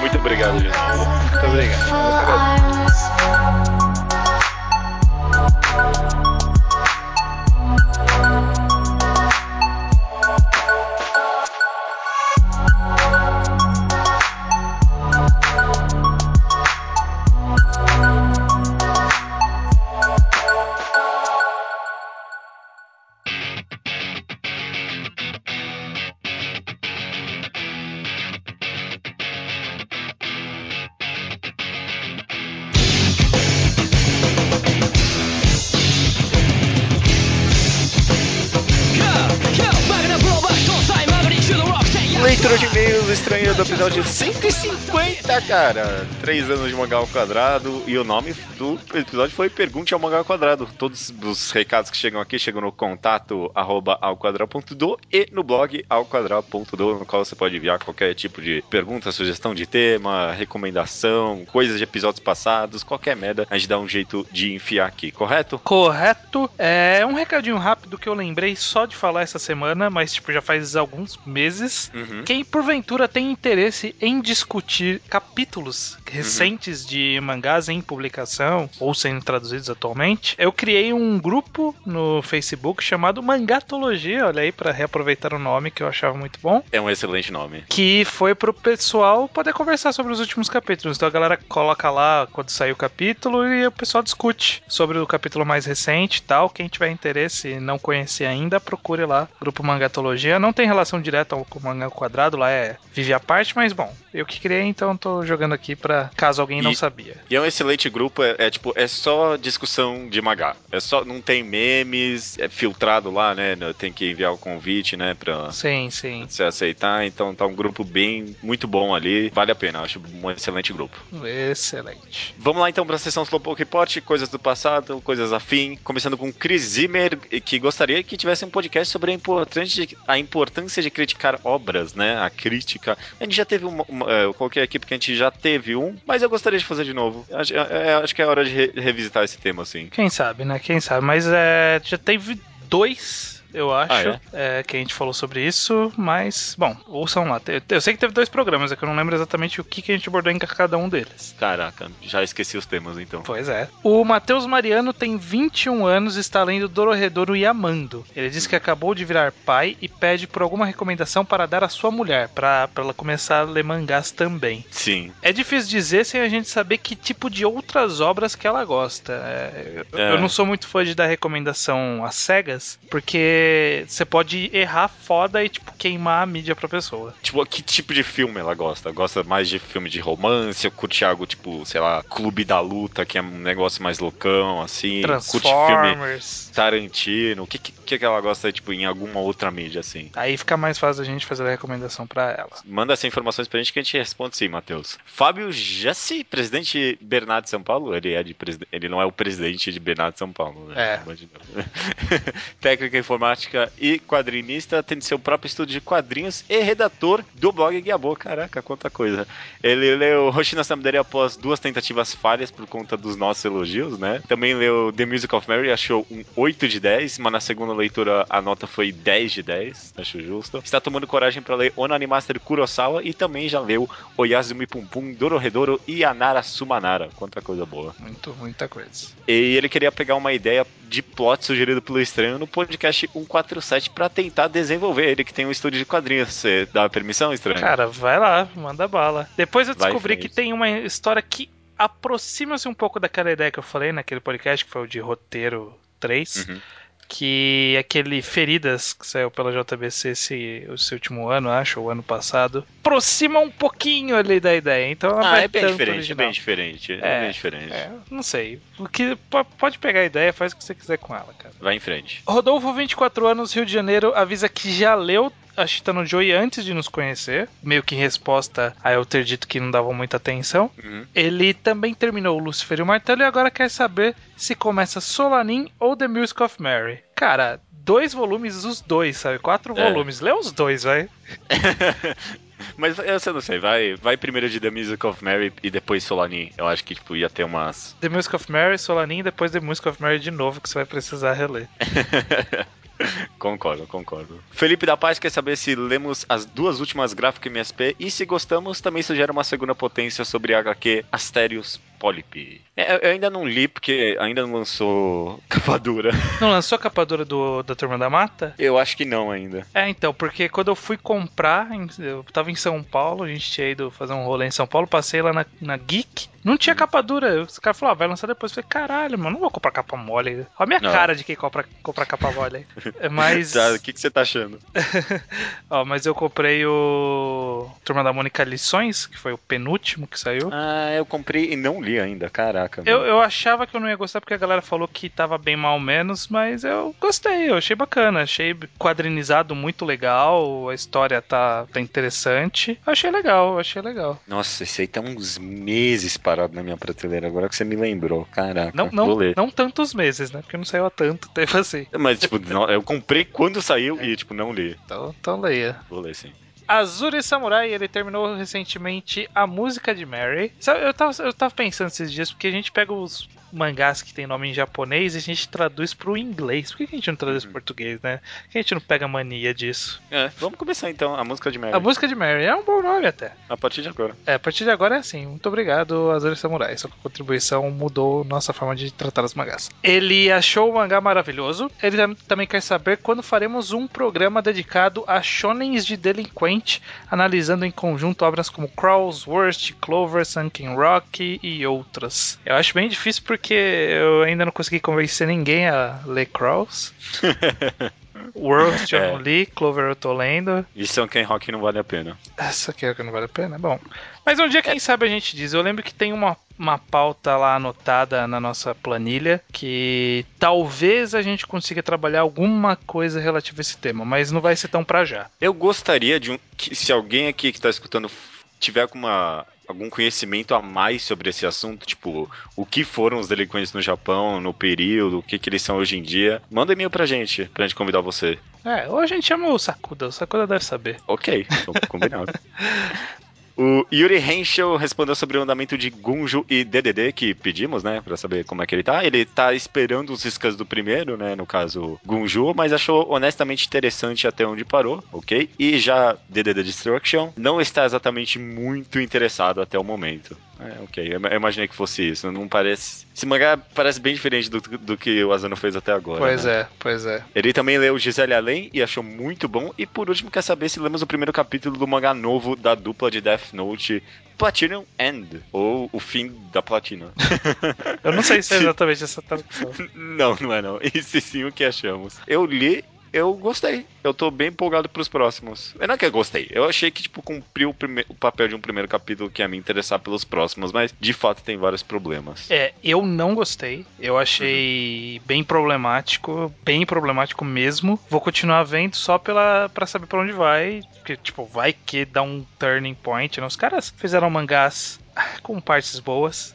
muito obrigado de novo. Muito obrigado. Leitura cara. Três anos de mangá ao quadrado. E o nome do episódio foi Pergunte ao Mangá ao Quadrado. Todos os recados que chegam aqui chegam no contato arroba alquadrado.do e no blog alquadrado.do, no qual você pode enviar qualquer tipo de pergunta, sugestão de tema, recomendação, coisas de episódios passados, qualquer merda. A gente dá um jeito de enfiar aqui, correto? Correto. É um recadinho rápido que eu lembrei só de falar essa semana, mas tipo já faz alguns meses. Uhum. Quem porventura tem interesse em discutir capítulos recentes de mangás em publicação ou sendo traduzidos atualmente, eu criei um grupo no Facebook chamado Mangatologia, olha aí para reaproveitar o nome que eu achava muito bom, É um excelente nome. que foi pro pessoal poder conversar sobre os últimos capítulos. Então a galera coloca lá quando sair o capítulo e o pessoal discute sobre o capítulo mais recente e tal. Quem tiver interesse e não conhecer ainda, procure lá, grupo Mangatologia. Não tem relação direta com o mangá quadrado, lá é vive a parte, mas bom, eu que criei, então tô jogando aqui pra caso alguém não E- sabia. E é um excelente grupo, é, é tipo, é só discussão de mangá. É só, não tem memes, é filtrado lá, né? Tem que enviar o convite, né, pra Sim, sim. você aceitar. Então tá um grupo bem, muito bom ali. Vale a pena, acho um excelente grupo. Excelente. Vamos lá então pra sessão Slowpoke Report, coisas do passado, coisas afim. Começando com Chris Zimmer, que gostaria que tivesse um podcast sobre a importância de, a importância de criticar obras, né? A crítica. A gente já teve uma, uma, é, eu coloquei aqui porque a gente já teve um, mas eu gostaria de fazer de novo. Acho, é, é, acho que é hora de re- revisitar esse tema, assim. Quem sabe, né? Quem sabe. Mas é, já teve dois, eu acho, Ah, é, que a gente falou sobre isso. Mas, bom, ouçam lá. Eu sei que teve dois programas, é que eu não lembro exatamente o que, que a gente abordou em cada um deles. Caraca, já esqueci os temas então. Pois é. O Matheus Mariano tem 21 anos e está lendo Dororedoro e amando. Ele diz que acabou de virar pai e pede por alguma recomendação para dar à sua mulher, para ela começar a ler mangás também. Sim. É difícil dizer sem a gente saber que tipo de outras obras que ela gosta. É, eu, É. eu não sou muito fã de dar recomendação às cegas, porque você pode errar foda e tipo queimar a mídia pra pessoa. Tipo, que tipo de filme ela gosta? Gosta mais de filme de romance? Ou curte algo tipo, sei lá, Clube da Luta, que é um negócio mais loucão, assim? Curte filme Transformers. Tarantino? O que, que, que ela gosta, tipo, em alguma outra mídia, assim? Aí fica mais fácil a gente fazer a recomendação pra ela. Manda essas informações pra gente que a gente responde sim, Matheus. Fábio Jassi, presidente Bernardo de São Paulo, ele é de ele não é o presidente de Bernardo de São Paulo, né? É. Técnica informática e quadrinista, tem seu próprio estúdio de quadrinhos e redator do blog Guiabô. Caraca, quanta coisa. Ele leu Roshina Samderi após duas tentativas falhas por conta dos nossos elogios, né? Também leu The Music of Mary, achou um 8 de 10, mas na segunda leitura a nota foi 10 de 10, acho justo. Está tomando coragem para ler Onani Master Kurosawa e também já leu Oyasumi Pum Pum, Dororedoro e Anara Sumanara. Quanta coisa boa. Muito, muita coisa. E ele queria pegar uma ideia de plot sugerido pelo Estranho no podcast 147 para tentar desenvolver. Ele que tem um estúdio de quadrinhos. Você dá permissão, Estranho? Cara, vai lá, manda bala. Depois eu descobri que tem uma história que aproxima-se um pouco daquela ideia que eu falei naquele podcast, que foi o de roteiro 3. Uhum. Que aquele Feridas, que saiu pela JBC esse, esse último ano, acho, ou ano passado, aproxima um pouquinho ali da ideia. Então ah, é bem diferente, é bem diferente, é, é bem diferente. É, não sei. O que pode pegar a ideia, faz o que você quiser com ela, cara. Vai em frente. Rodolfo, 24 anos, Rio de Janeiro, avisa que já leu a Chitano Joey antes de nos conhecer, meio que em resposta a eu ter dito que não dava muita atenção. Uhum. Ele também terminou o Lucifer e o Martelo e agora quer saber se começa Solanin ou The Music of Mary. Cara, dois volumes, os dois, sabe? Quatro é. volumes. Lê os dois, vai. Mas eu não sei, vai, vai primeiro de The Music of Mary e depois Solanin. Eu acho que tipo, ia ter umas. The Music of Mary, Solanin e depois The Music of Mary de novo, que você vai precisar reler. concordo, concordo. Felipe da Paz quer saber se lemos as duas últimas gráficas MSP e se gostamos, também sugere uma segunda potência sobre a HQ Asterios Polyp. É, eu ainda não li porque ainda não lançou capa dura. Não lançou a capa dura do, da Turma da Mata? Eu acho que não ainda. É, então, porque quando eu fui comprar, eu tava em São Paulo, a gente tinha ido fazer um rolê em São Paulo, passei lá na, na Geek, não tinha capa dura. Os caras falaram, ah, vai lançar depois. Eu falei, caralho, mano, não vou comprar capa mole. Olha a minha não. cara de quem compra, compra capa mole. Mas. Tá, o que, que você tá achando? Ó, mas eu comprei o Turma da Mônica Lições, que foi o penúltimo que saiu. Ah, eu comprei e não li ainda, caraca. Eu, eu achava que eu não ia gostar porque a galera falou que tava bem mal menos, mas eu gostei, eu achei bacana. Achei quadrinizado muito legal, a história tá, tá interessante. Achei legal, achei legal. Nossa, esse aí tá uns meses para parado na minha prateleira, agora que você me lembrou. Caraca, não, não, vou ler. Não tantos meses, né? Porque não saiu há tanto tempo assim. Mas, tipo, eu comprei quando saiu e, tipo, não li. Então, então leia. Vou ler, sim. Azuri Samurai, ele terminou recentemente a música de Mary. Eu tava, eu tava pensando esses dias, porque a gente pega os mangás que tem nome em japonês e a gente traduz pro inglês. Por que a gente não traduz uhum. pro português, né? Por que a gente não pega mania disso? É, vamos começar então, a música de Mary. A música de Mary é um bom nome até. A partir de agora. É, a partir de agora é assim. Muito obrigado, Azuri Samurai. Sua contribuição mudou nossa forma de tratar os mangás. Ele achou o mangá maravilhoso. Ele também quer saber quando faremos um programa dedicado a shonens de analisando em conjunto obras como Crawl's Worst, Clover, Sunken Rock e outras. Eu acho bem difícil porque eu ainda não consegui convencer ninguém a ler Crawls. World eu é. não li, Clover eu tô lendo. E Sunken Rock não vale a pena. Essa aqui é que não vale a pena? Bom. Mas um dia, quem é. sabe, a gente diz. Eu lembro que tem uma, uma pauta lá anotada na nossa planilha que talvez a gente consiga trabalhar alguma coisa relativa a esse tema, mas não vai ser tão pra já. Eu gostaria de um. Que, se alguém aqui que tá escutando tiver alguma algum conhecimento a mais sobre esse assunto, tipo, o que foram os delinquentes no Japão, no período, o que, que eles são hoje em dia, manda e-mail pra gente, pra gente convidar você. É, ou a gente chama o Sakuda, o Sakuda deve saber. Ok, combinado. O Yuri Henschel respondeu sobre o andamento de Gunjo e DDD, que pedimos, né, pra saber como é que ele tá. Ele tá esperando os riscas do primeiro, né, no caso Gunjo, mas achou honestamente interessante até onde parou, ok? E já DDD Destruction não está exatamente muito interessado até o momento. É, ok. Eu imaginei que fosse isso. Não parece. Esse mangá parece bem diferente do, do que o Asano fez até agora. Pois né? é, pois é. Ele também leu Gisele Além e achou muito bom. E por último, quer saber se lemos o primeiro capítulo do mangá novo da dupla de Death Note. Platinum End, ou o fim da platina. Eu não sei se é exatamente essa tradução. Não, não é não. Isso sim o que achamos. Eu li eu gostei. Eu tô bem empolgado pros próximos. Não é que eu gostei. Eu achei que, tipo, cumpriu o, o papel de um primeiro capítulo que ia me interessar pelos próximos, mas de fato tem vários problemas. É, eu não gostei. Eu achei uhum. bem problemático, bem problemático mesmo. Vou continuar vendo só pela para saber para onde vai, porque tipo, vai que dá um turning point, né? Os caras fizeram mangás com partes boas.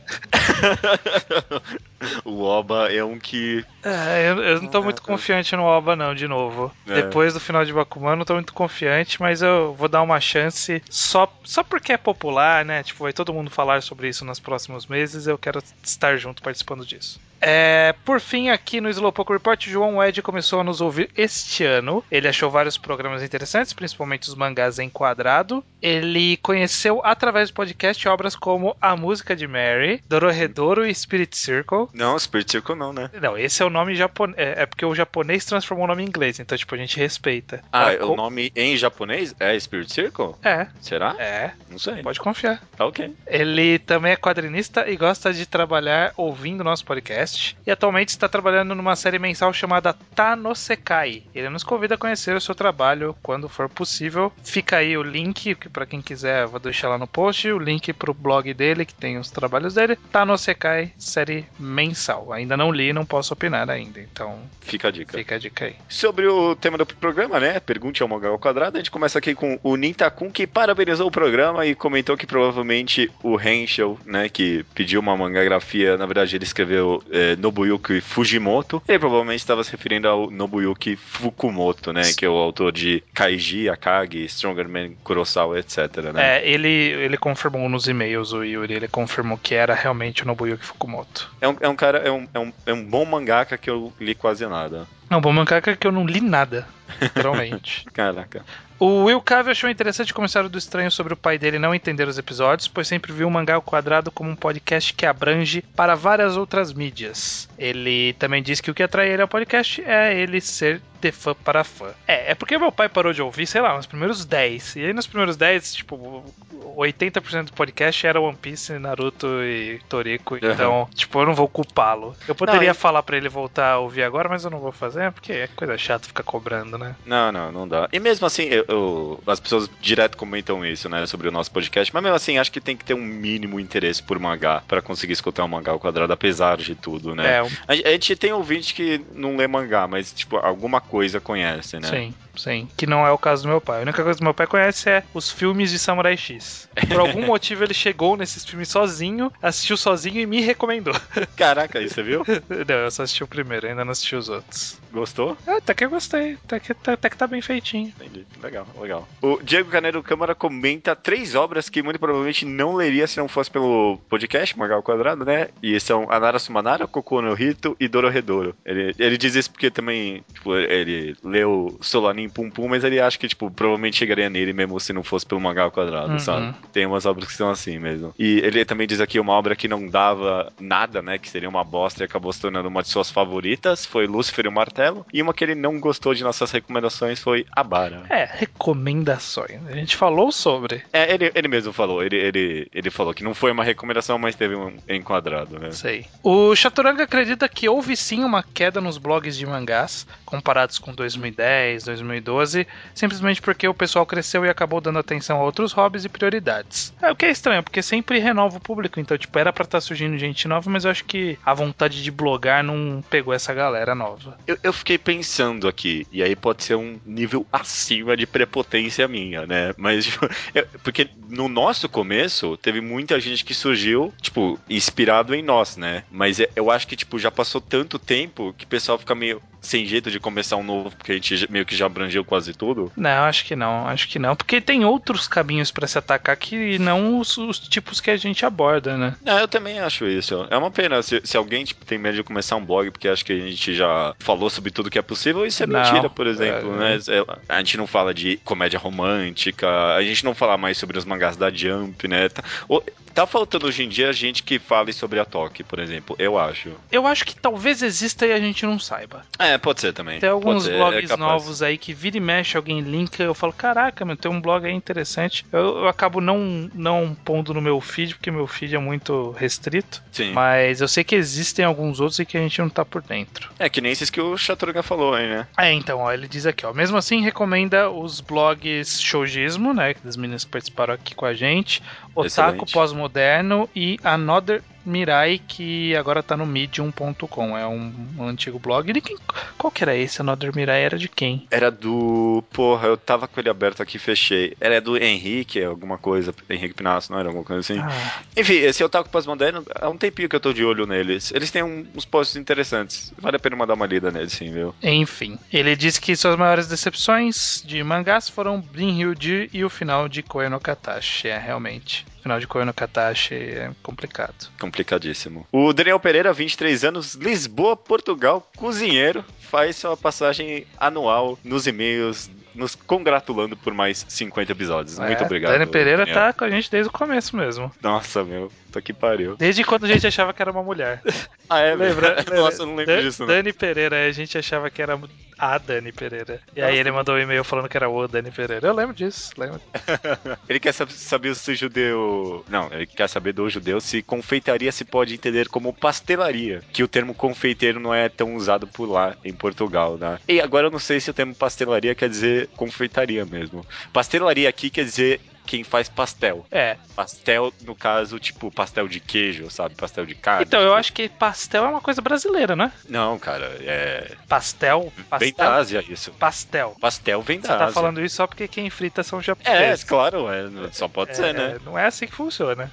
o Oba é um que. É, eu, eu não tô muito confiante no Oba, não, de novo. É. Depois do final de Bakuman, não tô muito confiante, mas eu vou dar uma chance só, só porque é popular, né? Tipo, vai todo mundo falar sobre isso nos próximos meses. Eu quero estar junto participando disso. É, por fim, aqui no Slowpoke Report, João Ed começou a nos ouvir este ano. Ele achou vários programas interessantes, principalmente os mangás em quadrado. Ele conheceu através do podcast obras como A Música de Mary, Dororedoro e Spirit Circle. Não, Spirit Circle não, né? Não, esse é o nome japonês. É, é porque o japonês transformou o nome em inglês, então, tipo, a gente respeita. Ah, o nome em japonês é Spirit Circle? É. Será? É. Não sei. Pode confiar. Tá ok. Ele também é quadrinista e gosta de trabalhar ouvindo nosso podcast podcast e atualmente está trabalhando numa série mensal chamada Tanosekai. Ele nos convida a conhecer o seu trabalho quando for possível. Fica aí o link, que para quem quiser, vou deixar lá no post, o link pro blog dele, que tem os trabalhos dele. Tanosekai, série mensal. Ainda não li, não posso opinar ainda, então... Fica a dica. Fica a dica aí. Sobre o tema do programa, né? Pergunte ao Mangá ao Quadrado. A gente começa aqui com o Nintakun, que parabenizou o programa e comentou que provavelmente o Henschel, né, que pediu uma mangagrafia, na verdade ele escreveu é, Nobuyuki Fujimoto, ele provavelmente estava se referindo ao Nobuyuki Fukumoto, né, que é o autor de Kaiji, Akagi, Strongerman, Kurosawa, etc, né? É, ele, ele confirmou nos e-mails, o Yuri, ele confirmou que era realmente o Nobuyuki Fukumoto. É um, é um cara, é um, é, um, é um bom mangaka que eu li quase nada. Não, bom mangaka que eu não li nada, literalmente. Caraca. O Will Cave achou interessante o comentário do estranho sobre o pai dele não entender os episódios, pois sempre viu o Mangá ao Quadrado como um podcast que abrange para várias outras mídias. Ele também disse que o que atrai ele ao podcast é ele ser de fã para fã. É, é porque meu pai parou de ouvir, sei lá, nos primeiros 10. E aí nos primeiros 10, tipo, 80% do podcast era One Piece, Naruto e Toriko. Então, uhum. tipo, eu não vou culpá-lo. Eu poderia não, falar para ele voltar a ouvir agora, mas eu não vou fazer, porque é coisa chata ficar cobrando, né? Não, não, não dá. E mesmo assim, eu, eu, as pessoas direto comentam isso, né, sobre o nosso podcast, mas mesmo assim, acho que tem que ter um mínimo interesse por mangá para conseguir escutar um mangá ao quadrado, apesar de tudo, né? É, um... a, a gente tem ouvinte que não lê mangá, mas, tipo, alguma coisa conhece, né? Sim, sim. Que não é o caso do meu pai. A única coisa que meu pai conhece é os filmes de Samurai X. Por algum motivo ele chegou nesses filmes sozinho, assistiu sozinho e me recomendou. Caraca, isso você viu? Não, eu só assisti o primeiro, ainda não assisti os outros. Gostou? É, até que eu gostei. Até que, até, até que tá bem feitinho. Entendi. Legal, legal. O Diego Caneiro Câmara comenta três obras que muito provavelmente não leria se não fosse pelo podcast, Magal Quadrado, né? E são Anara Sumanara, Koku no Hito e Dororedoro. Ele, ele diz isso porque também, tipo, ele leu Solanin Pum Pum, mas ele acha que, tipo, provavelmente chegaria nele mesmo se não fosse pelo Magal Quadrado, uhum. sabe? Tem umas obras que são assim mesmo. E ele também diz aqui uma obra que não dava nada, né? Que seria uma bosta e acabou se tornando uma de suas favoritas. Foi Lúcifer e o Martelo. E uma que ele não gostou de nossas recomendações foi Abara. É, recomendações. A gente falou sobre. É, ele, ele mesmo falou. Ele, ele, ele falou que não foi uma recomendação, mas teve um enquadrado, né? Sei. O Chaturanga acredita que houve sim uma queda nos blogs de mangás, comparados com 2010, 2012, simplesmente porque o pessoal cresceu e acabou dando atenção a outros hobbies e prioridades. É o que é estranho, porque sempre renova o público, então, tipo, era pra estar tá surgindo gente nova, mas eu acho que a vontade de blogar não pegou essa galera nova. Eu, eu fiquei pensando aqui, e aí pode ser um nível acima de prepotência minha, né? Mas, tipo, eu, porque no nosso começo, teve muita gente que surgiu, tipo, inspirado em nós, né? Mas eu acho que, tipo, já passou tanto tempo que o pessoal fica meio sem jeito de começar um novo, porque a gente meio que já abrangeu quase tudo? Não, acho que não, acho que não. Porque tem outros caminhos para se atacar que não os, os, tipos que a gente aborda, né? É, eu também acho isso. É uma pena se, se alguém tipo, tem medo de começar um blog, porque acho que a gente já falou sobre tudo que é possível, isso é não, mentira, por exemplo, é, né? A gente não fala de comédia romântica, a gente não fala mais sobre os mangás da Jump, né? Tá, tá faltando hoje em dia gente que fale sobre a Toque, por exemplo, eu acho. Eu acho que talvez exista e a gente não saiba. É, pode ser também. Tem alguns ser, blogs é novos aí que vira e mexe, alguém linka, eu falo, caraca, meu, tem um blog aí interessante. Eu, eu, acabo não, não pondo no meu feed, porque meu feed é muito restrito. Sim. Mas eu sei que existem alguns outros e que a gente não tá por dentro. É, que nem esses que o Chaturga falou aí, né? É, então, ó, ele diz aqui, ó. Mesmo assim, recomenda os blogs Shoujismo, né? Das meninas que participaram aqui com a gente. Otaku Pós-Moderno e Another Mirai, que agora tá no medium.com. É um, um, antigo blog. De quem, qual que era esse? Another Mirai era de quem? Era do. Porra, eu tava com ele aberto aqui fechei. Era do Henrique, alguma coisa. Henrique Pinasso, não era alguma coisa assim. Ah. Enfim, esse Otaku Pós-Moderno, há um tempinho que eu tô de olho neles. Eles têm um, uns posts interessantes. Vale a pena mandar uma lida neles, sim, viu? Enfim, ele disse que suas maiores decepções de mangás foram Brin Hyuji e o final de Koe no Katashi. É, realmente final de Koino Katashi é complicado. Complicadíssimo. O Daniel Pereira, 23 anos, Lisboa, Portugal, cozinheiro, faz sua passagem anual nos e-mails nos congratulando por mais 50 episódios. É, Muito obrigado. Dani Pereira Daniel. tá com a gente desde o começo mesmo. Nossa, meu, tô que pariu. Desde quando a gente achava que era uma mulher. ah, é? Lembra? Nossa, eu não lembro Dan disso. Não. Dani Pereira, a gente achava que era a Dani Pereira. E aí ele mandou um e-mail falando que era o Dani Pereira. Eu lembro disso, lembro. ele quer saber se o judeu. Não, ele quer saber do judeu se confeitaria se pode entender como pastelaria. Que o termo confeiteiro não é tão usado por lá em Portugal, né? E agora eu não sei se o termo pastelaria quer dizer confeitaria mesmo. Pastelaria aqui quer dizer quem faz pastel. É. Pastel, no caso, tipo, pastel de queijo, sabe? Pastel de carne. Então, eu acho que pastel é uma coisa brasileira, né? Não, cara, é. Pastel? pastel? Vem da Ásia, isso. Pastel. Pastel vem da Você Ásia. tá falando isso só porque quem frita são japoneses. É, claro, é, só pode é, ser, né? Não é assim que funciona.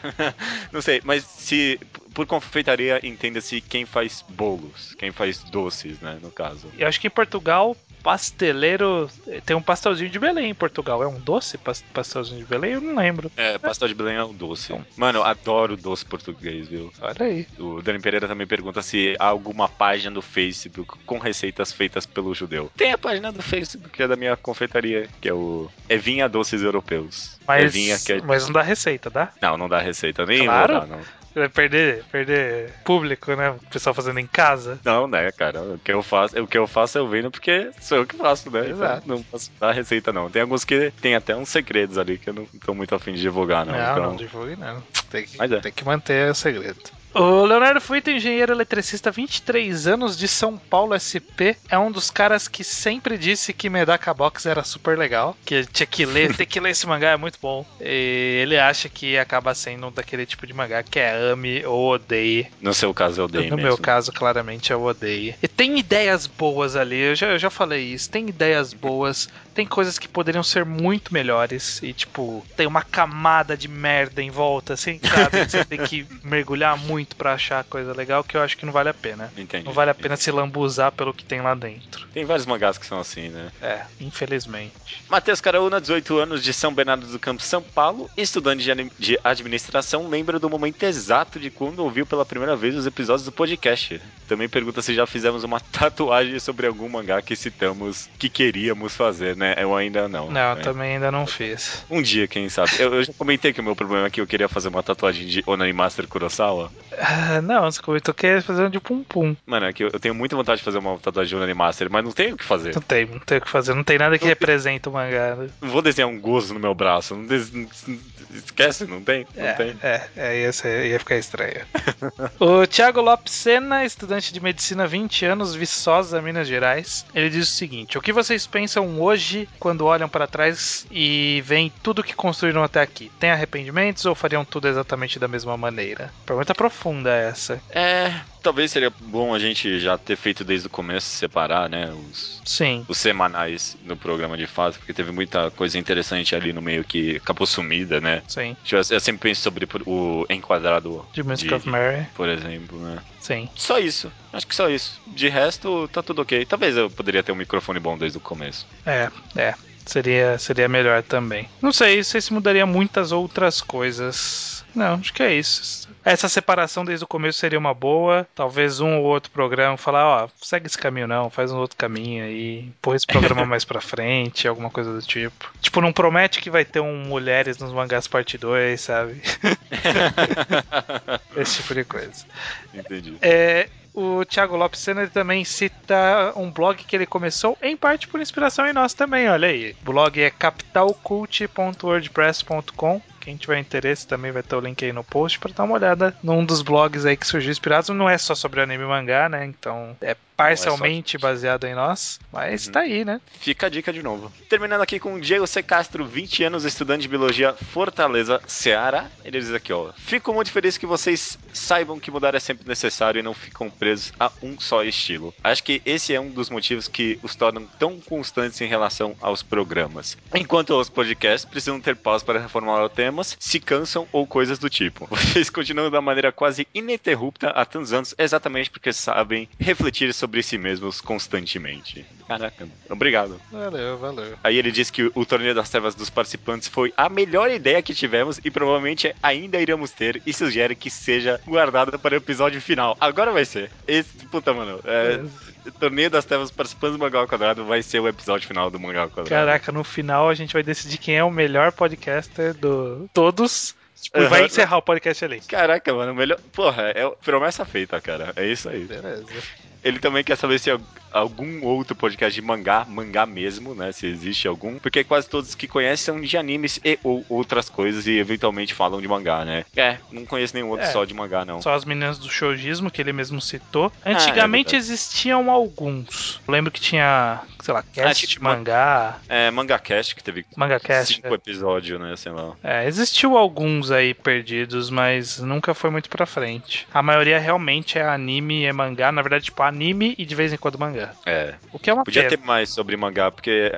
não sei, mas se por confeitaria entenda-se quem faz bolos, quem faz doces, né, no caso. Eu acho que em Portugal pasteleiro. Tem um pastelzinho de Belém em Portugal. É um doce pastelzinho de Belém? Eu não lembro. É, pastel de Belém é um doce. Mano, adoro doce português, viu? Olha aí. O Dani Pereira também pergunta se há alguma página do Facebook com receitas feitas pelo judeu. Tem a página do Facebook que é da minha confeitaria, que é o Evinha Doces Europeus. Mas, Evinha, que é... mas não dá receita, dá? Não, não dá receita. Nem claro. dar, não. Vai perder, perder público, né? O pessoal fazendo em casa. Não, né, cara? O que eu faço, o que eu faço eu vendo porque sou eu que faço, né? Exato. Então, não posso dar receita, não. Tem alguns que tem até uns segredos ali que eu não tô muito afim de divulgar, não. Não, então... não divulgue, não. Tem que, é. tem que manter o segredo. O Leonardo Fuita, engenheiro eletricista, 23 anos de São Paulo SP, é um dos caras que sempre disse que Medaka Box era super legal, que tinha que ler, tem que ler esse mangá, é muito bom. E ele acha que acaba sendo daquele tipo de mangá que é ame ou odeie. No seu caso, eu odeio No mesmo. meu caso, claramente, eu odeio. E tem ideias boas ali, eu já, eu já falei isso, tem ideias boas, tem coisas que poderiam ser muito melhores, e tipo, tem uma camada de merda em volta, assim, sabe? Você tem que mergulhar muito muito para achar coisa legal que eu acho que não vale a pena. Entendi. Não vale a pena se lambuzar pelo que tem lá dentro. Tem vários mangás que são assim, né? É, infelizmente. Matheus Caraúna, 18 anos, de São Bernardo do Campo, São Paulo, estudante de, de administração, lembra do momento exato de quando ouviu pela primeira vez os episódios do podcast. Também pergunta se já fizemos uma tatuagem sobre algum mangá que citamos que queríamos fazer, né? Eu ainda não. Não, né? também ainda não fiz. Um dia, quem sabe. Eu, eu já comentei que o meu problema é que eu queria fazer uma tatuagem de Onani Master Kurosawa. Ah, não, você comentou que ia fazer um de pum pum. Mano, é que eu, eu tenho muita vontade de fazer uma tatuagem de Onani Master, mas não tenho o que fazer. Não tem, não tem o que fazer. Não tem nada que represente o mangá. né? Não vou desenhar um gozo no meu braço. Não des... Esquece, não tem? Não É, tem. é, é ia, ser- ia ficar estranho. o Thiago Lopes Sena, estudante de medicina 20 anos, Viçosa, Minas Gerais. Ele diz o seguinte: O que vocês pensam hoje quando olham para trás e veem tudo que construíram até aqui? Tem arrependimentos ou fariam tudo exatamente da mesma maneira? Pergunta profunda essa. É, talvez seria bom a gente já ter feito desde o começo separar, né, os, Sim. os semanais no programa de fato, porque teve muita coisa interessante ali no meio que acabou sumida, né? Sim. Eu, eu sempre penso sobre o enquadrado, De Music De- of Mary. por exemplo, né? Sim. Só isso. Acho que só isso. De resto, tá tudo ok. Talvez eu poderia ter um microfone bom desde o começo. É, é. Seria, seria melhor também. Não sei, não sei se mudaria muitas outras coisas. Não, acho que é isso. Essa separação desde o começo seria uma boa. Talvez um ou outro programa falar, ó, segue esse caminho não, faz um outro caminho aí, empurra esse programa mais pra frente, alguma coisa do tipo. Tipo, não promete que vai ter um Mulheres nos Mangás Parte 2, sabe? Esse tipo de coisa. Entendi. É, o Thiago Lopes ele também cita um blog que ele começou em parte por inspiração em nós também, olha aí. O blog é capitalcult.wordpress.com. Quem tiver interesse também vai ter o link aí no post para dar uma olhada num dos blogs aí que surgiu inspirados. Não é só sobre anime e mangá, né? Então é parcialmente baseado em nós, mas Uhum. tá aí, né? Fica a dica de novo. Terminando aqui com o Diego C. Castro, 20 anos, estudante de biologia, Fortaleza, Ceará. Ele diz aqui, ó. Fico muito feliz que vocês saibam que mudar é sempre necessário e não ficam presos a um só estilo. Acho que esse é um dos motivos que os tornam tão constantes em relação aos programas. Enquanto os podcasts precisam ter pausas para reformular temas, se cansam ou coisas do tipo. Vocês continuam da maneira quase ininterrupta há tantos anos, exatamente porque sabem refletir sobre si mesmos constantemente. Caraca, obrigado. Valeu, valeu. Aí ele diz que o torneio das trevas dos participantes foi a melhor ideia que tivemos e provavelmente ainda iremos ter e sugere que seja guardada para o episódio final. Agora vai ser. Esse, puta, mano. É, o torneio das trevas participantes do Mangá ao Quadrado vai ser o episódio final do Mangá ao Quadrado. Caraca, no final a gente vai decidir quem é o melhor podcaster do todos. Tipo, e vai encerrar o podcast ali. Caraca, mano, melhor. Porra, é promessa feita, cara. É isso aí. Beleza. Ele também quer saber se algum outro podcast de mangá, mangá mesmo, né? Se existe algum. Porque quase todos que conhecem são de animes e ou outras coisas e eventualmente falam de mangá, né? É, não conheço nenhum outro é, só de mangá, não. Só as meninas do showgismo que ele mesmo citou. Antigamente ah, é existiam alguns. Eu lembro que tinha, sei lá, cast ah, tipo, mangá. É, Manga Cast, que teve manga cast, cinco é. episódios, né? Sei lá. É, existiu alguns aí perdidos, mas nunca foi muito pra frente. A maioria realmente é anime e é mangá. Na verdade, tipo, anime e de vez em quando mangá. É. O que é uma Podia pena. ter mais sobre mangá, porque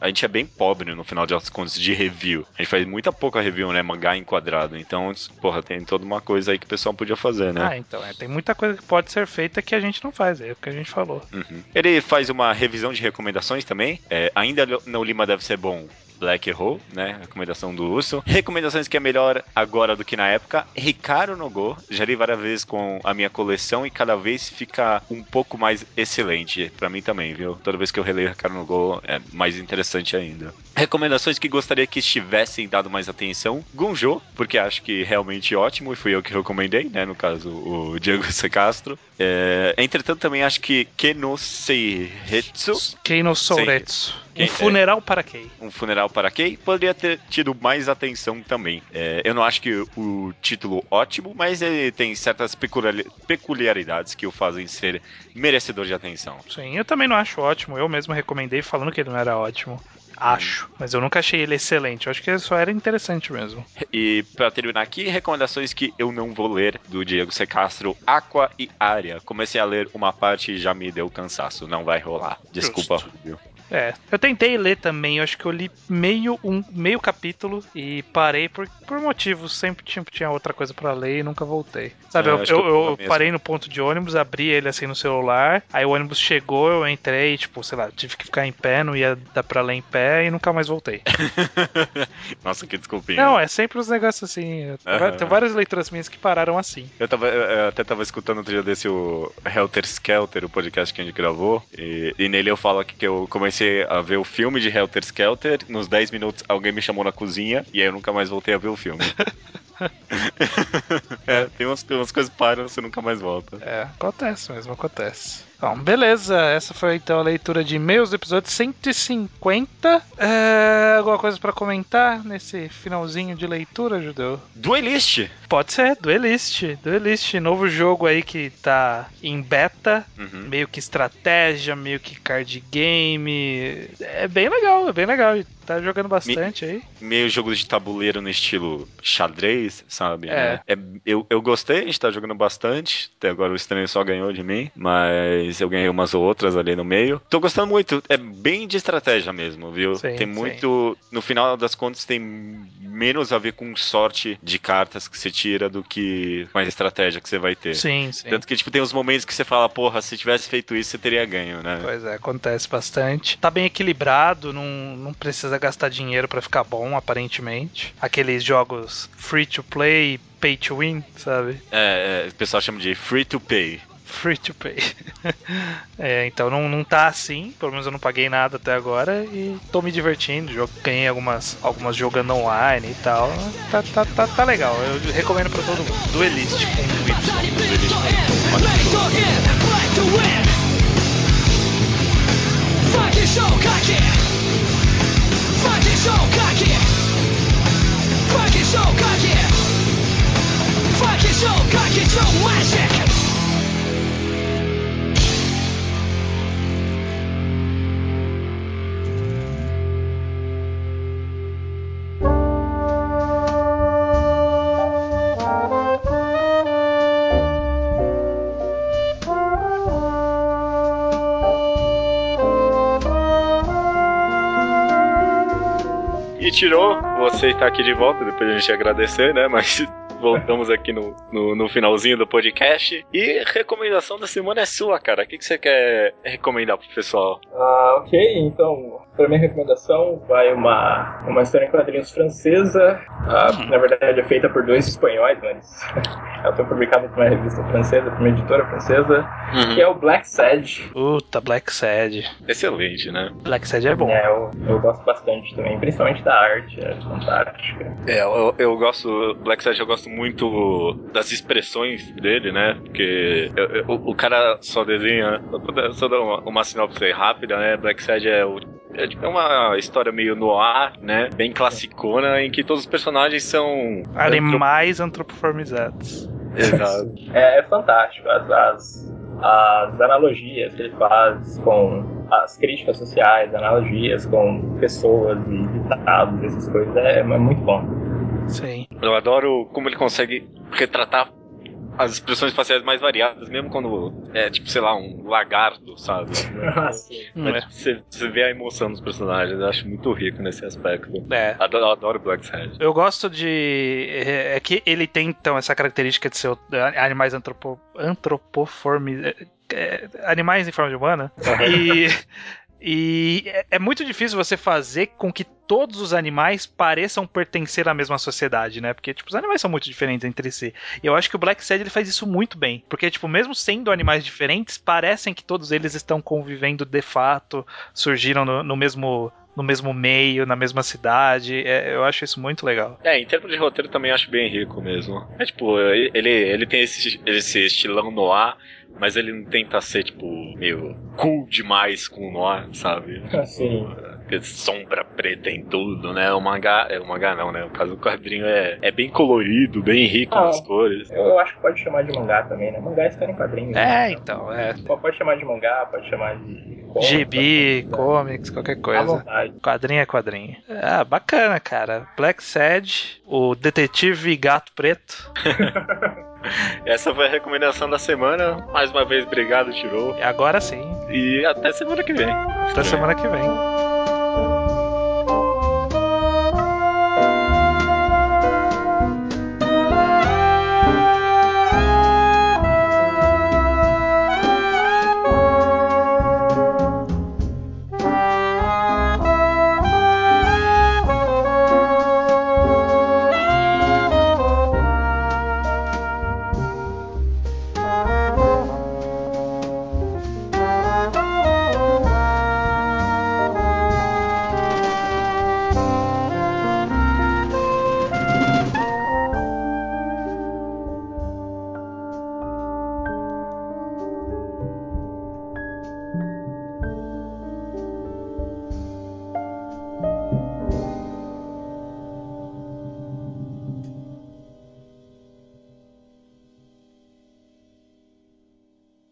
a, gente é bem pobre no final das contas de review. A gente faz muita pouca review, né? Mangá enquadrado. Então, porra, tem toda uma coisa aí que o pessoal podia fazer, né? Ah, então, é, tem muita coisa que pode ser feita que a gente não faz, é o que a gente falou. Uhum. Ele faz uma revisão de recomendações também. É, ainda não Lima deve ser bom. Black Hole, né? Recomendação do Urso. Recomendações que é melhor agora do que na época. Ricardo no Go. Já li várias vezes com a minha coleção e cada vez fica um pouco mais excelente. para mim também, viu? Toda vez que eu releio Ricardo no Go é mais interessante ainda. Recomendações que gostaria que estivessem dado mais atenção. Gunjo, porque acho que realmente ótimo e fui eu que recomendei, né? No caso, o Diego C. Castro. É... Entretanto, também acho que Keno Seiretsu. Keno Souretsu. Um funeral é, para Kei. Um funeral para Kei poderia ter tido mais atenção também. É, eu não acho que o título ótimo, mas ele tem certas peculiaridades que o fazem ser merecedor de atenção. Sim, eu também não acho ótimo. Eu mesmo recomendei falando que ele não era ótimo. Acho, mas eu nunca achei ele excelente. Eu acho que ele só era interessante mesmo. E para terminar aqui, recomendações que eu não vou ler do Diego C. Castro, Aqua e Área. Comecei a ler uma parte e já me deu cansaço. Não vai rolar. Desculpa, viu? É, eu tentei ler também, eu acho que eu li meio um meio capítulo e parei por, por motivos, sempre tinha, tinha outra coisa para ler e nunca voltei. Sabe, é, eu, eu, eu, eu parei no ponto de ônibus, abri ele assim no celular, aí o ônibus chegou, eu entrei, tipo, sei lá, tive que ficar em pé, não ia dar pra ler em pé e nunca mais voltei. Nossa, que desculpinha. Não, é sempre uns negócios assim. Uhum. Tem várias leituras minhas que pararam assim. Eu, tava, eu até tava escutando outro dia desse o Helter Skelter, o podcast que a gente gravou, e, e nele eu falo que eu comecei comecei a ver o filme de Helter Skelter. Nos 10 minutos, alguém me chamou na cozinha e aí eu nunca mais voltei a ver o filme. é, tem umas, umas coisas que param, você nunca mais volta. É, acontece mesmo, acontece. Bom, beleza. Essa foi então a leitura de e-mails do episódio 150. É, alguma coisa para comentar nesse finalzinho de leitura, Judeu? Duelist! Pode ser, Duelist. Duelist, novo jogo aí que tá em beta, uhum. meio que estratégia, meio que card game. É bem legal, é bem legal. Tá jogando bastante Me, aí. Meio jogo de tabuleiro no estilo xadrez, sabe? É. é. eu, eu gostei, a gente tá jogando bastante. Até agora o estranho só ganhou de mim, mas eu ganhei umas outras ali no meio. Tô gostando muito. É bem de estratégia mesmo, viu? Sim, tem muito. Sim. No final das contas, tem menos a ver com sorte de cartas que você tira do que com a estratégia que você vai ter. Sim, sim. Tanto que, tipo, tem uns momentos que você fala, porra, se tivesse feito isso, você teria ganho, né? Pois é, acontece bastante. Tá bem equilibrado, não, não precisa precisa gastar dinheiro para ficar bom, aparentemente. Aqueles jogos free to play, pay to win, sabe? É, é o pessoal chama de free to pay. Free to pay. é, então não, não tá assim, pelo menos eu não paguei nada até agora e tô me divertindo. Jogo, ganhei algumas, algumas jogando online e tal. Tá, tá, tá, tá legal, eu recomendo pra todo mundo. Duelist com Y. Duelist com Fucking so cocky. Fucking so cocky Fucking so cocky so magic tirou você está aqui de volta, depois a gente agradecer, né? Mas voltamos aqui no, no, no, finalzinho do podcast. E recomendação da semana é sua, cara. O que, que você quer recomendar pro pessoal? Ah, ok. Então, para minha recomendação vai uma, uma história em quadrinhos francesa. Ah, hum. Na verdade, é feita por dois espanhóis, mas ela foi publicada por uma revista francesa, por uma editora francesa, uhum. que é o Black Sad. Puta, Black Sad. Excelente, né? Black Sad é bom. É, eu, eu gosto bastante também, principalmente da arte, é fantástica. É, eu, eu gosto, Black Sad eu gosto muito das expressões dele, né? Porque eu, eu, o, cara só desenha. Só dar uma, uma sinopse rápida, né? Black Sad é o é, tipo, é uma história meio no ar, né? Bem classicona, em que todos os personagens são. Animais antropoformizados. Exato. É, é fantástico. As, as, as, analogias que ele faz com as críticas sociais, analogias com pessoas e ditados, essas coisas, é, é muito bom. Sim. Eu adoro como ele consegue retratar as expressões faciais mais variadas, mesmo quando é, tipo, sei lá, um lagarto, sabe? Ah, sim. Mas, é. você, você vê a emoção dos personagens, eu acho muito rico nesse aspecto. É. Adoro, adoro Black Sad. Eu gosto de. É, é, que ele tem, então, essa característica de ser animais antropo, antropoformes. É, é, animais em forma de humana. e. E é, é muito difícil você fazer com que todos os animais pareçam pertencer à mesma sociedade, né? Porque, tipo, os animais são muito diferentes entre si. E eu acho que o Black Sad ele faz isso muito bem. Porque, tipo, mesmo sendo animais diferentes, parecem que todos eles estão convivendo de fato, surgiram no, no mesmo no mesmo meio, na mesma cidade. É, eu acho isso muito legal. É, em termos de roteiro também acho bem rico mesmo. É tipo, ele, ele tem esse, esse estilão no ar, mas ele não tenta ser, tipo, meio cool demais com o noir, sabe? Sim sombra preta em tudo, né? O mangá, é o mangá não, né? O caso do quadrinho é, é bem colorido, bem rico ah, nas cores. Eu acho que pode chamar de mangá também, né? Mangá é história em quadrinhos. É, né? então, é. Pode chamar de mangá, pode chamar de Gibi, comics, qualquer coisa. Quadrinho é quadrinho. Ah, bacana, cara. Black Sad, o detetive gato preto. Essa foi a recomendação da semana. Mais uma vez, obrigado, Tirou. Agora sim. E até semana que vem. Até semana que vem.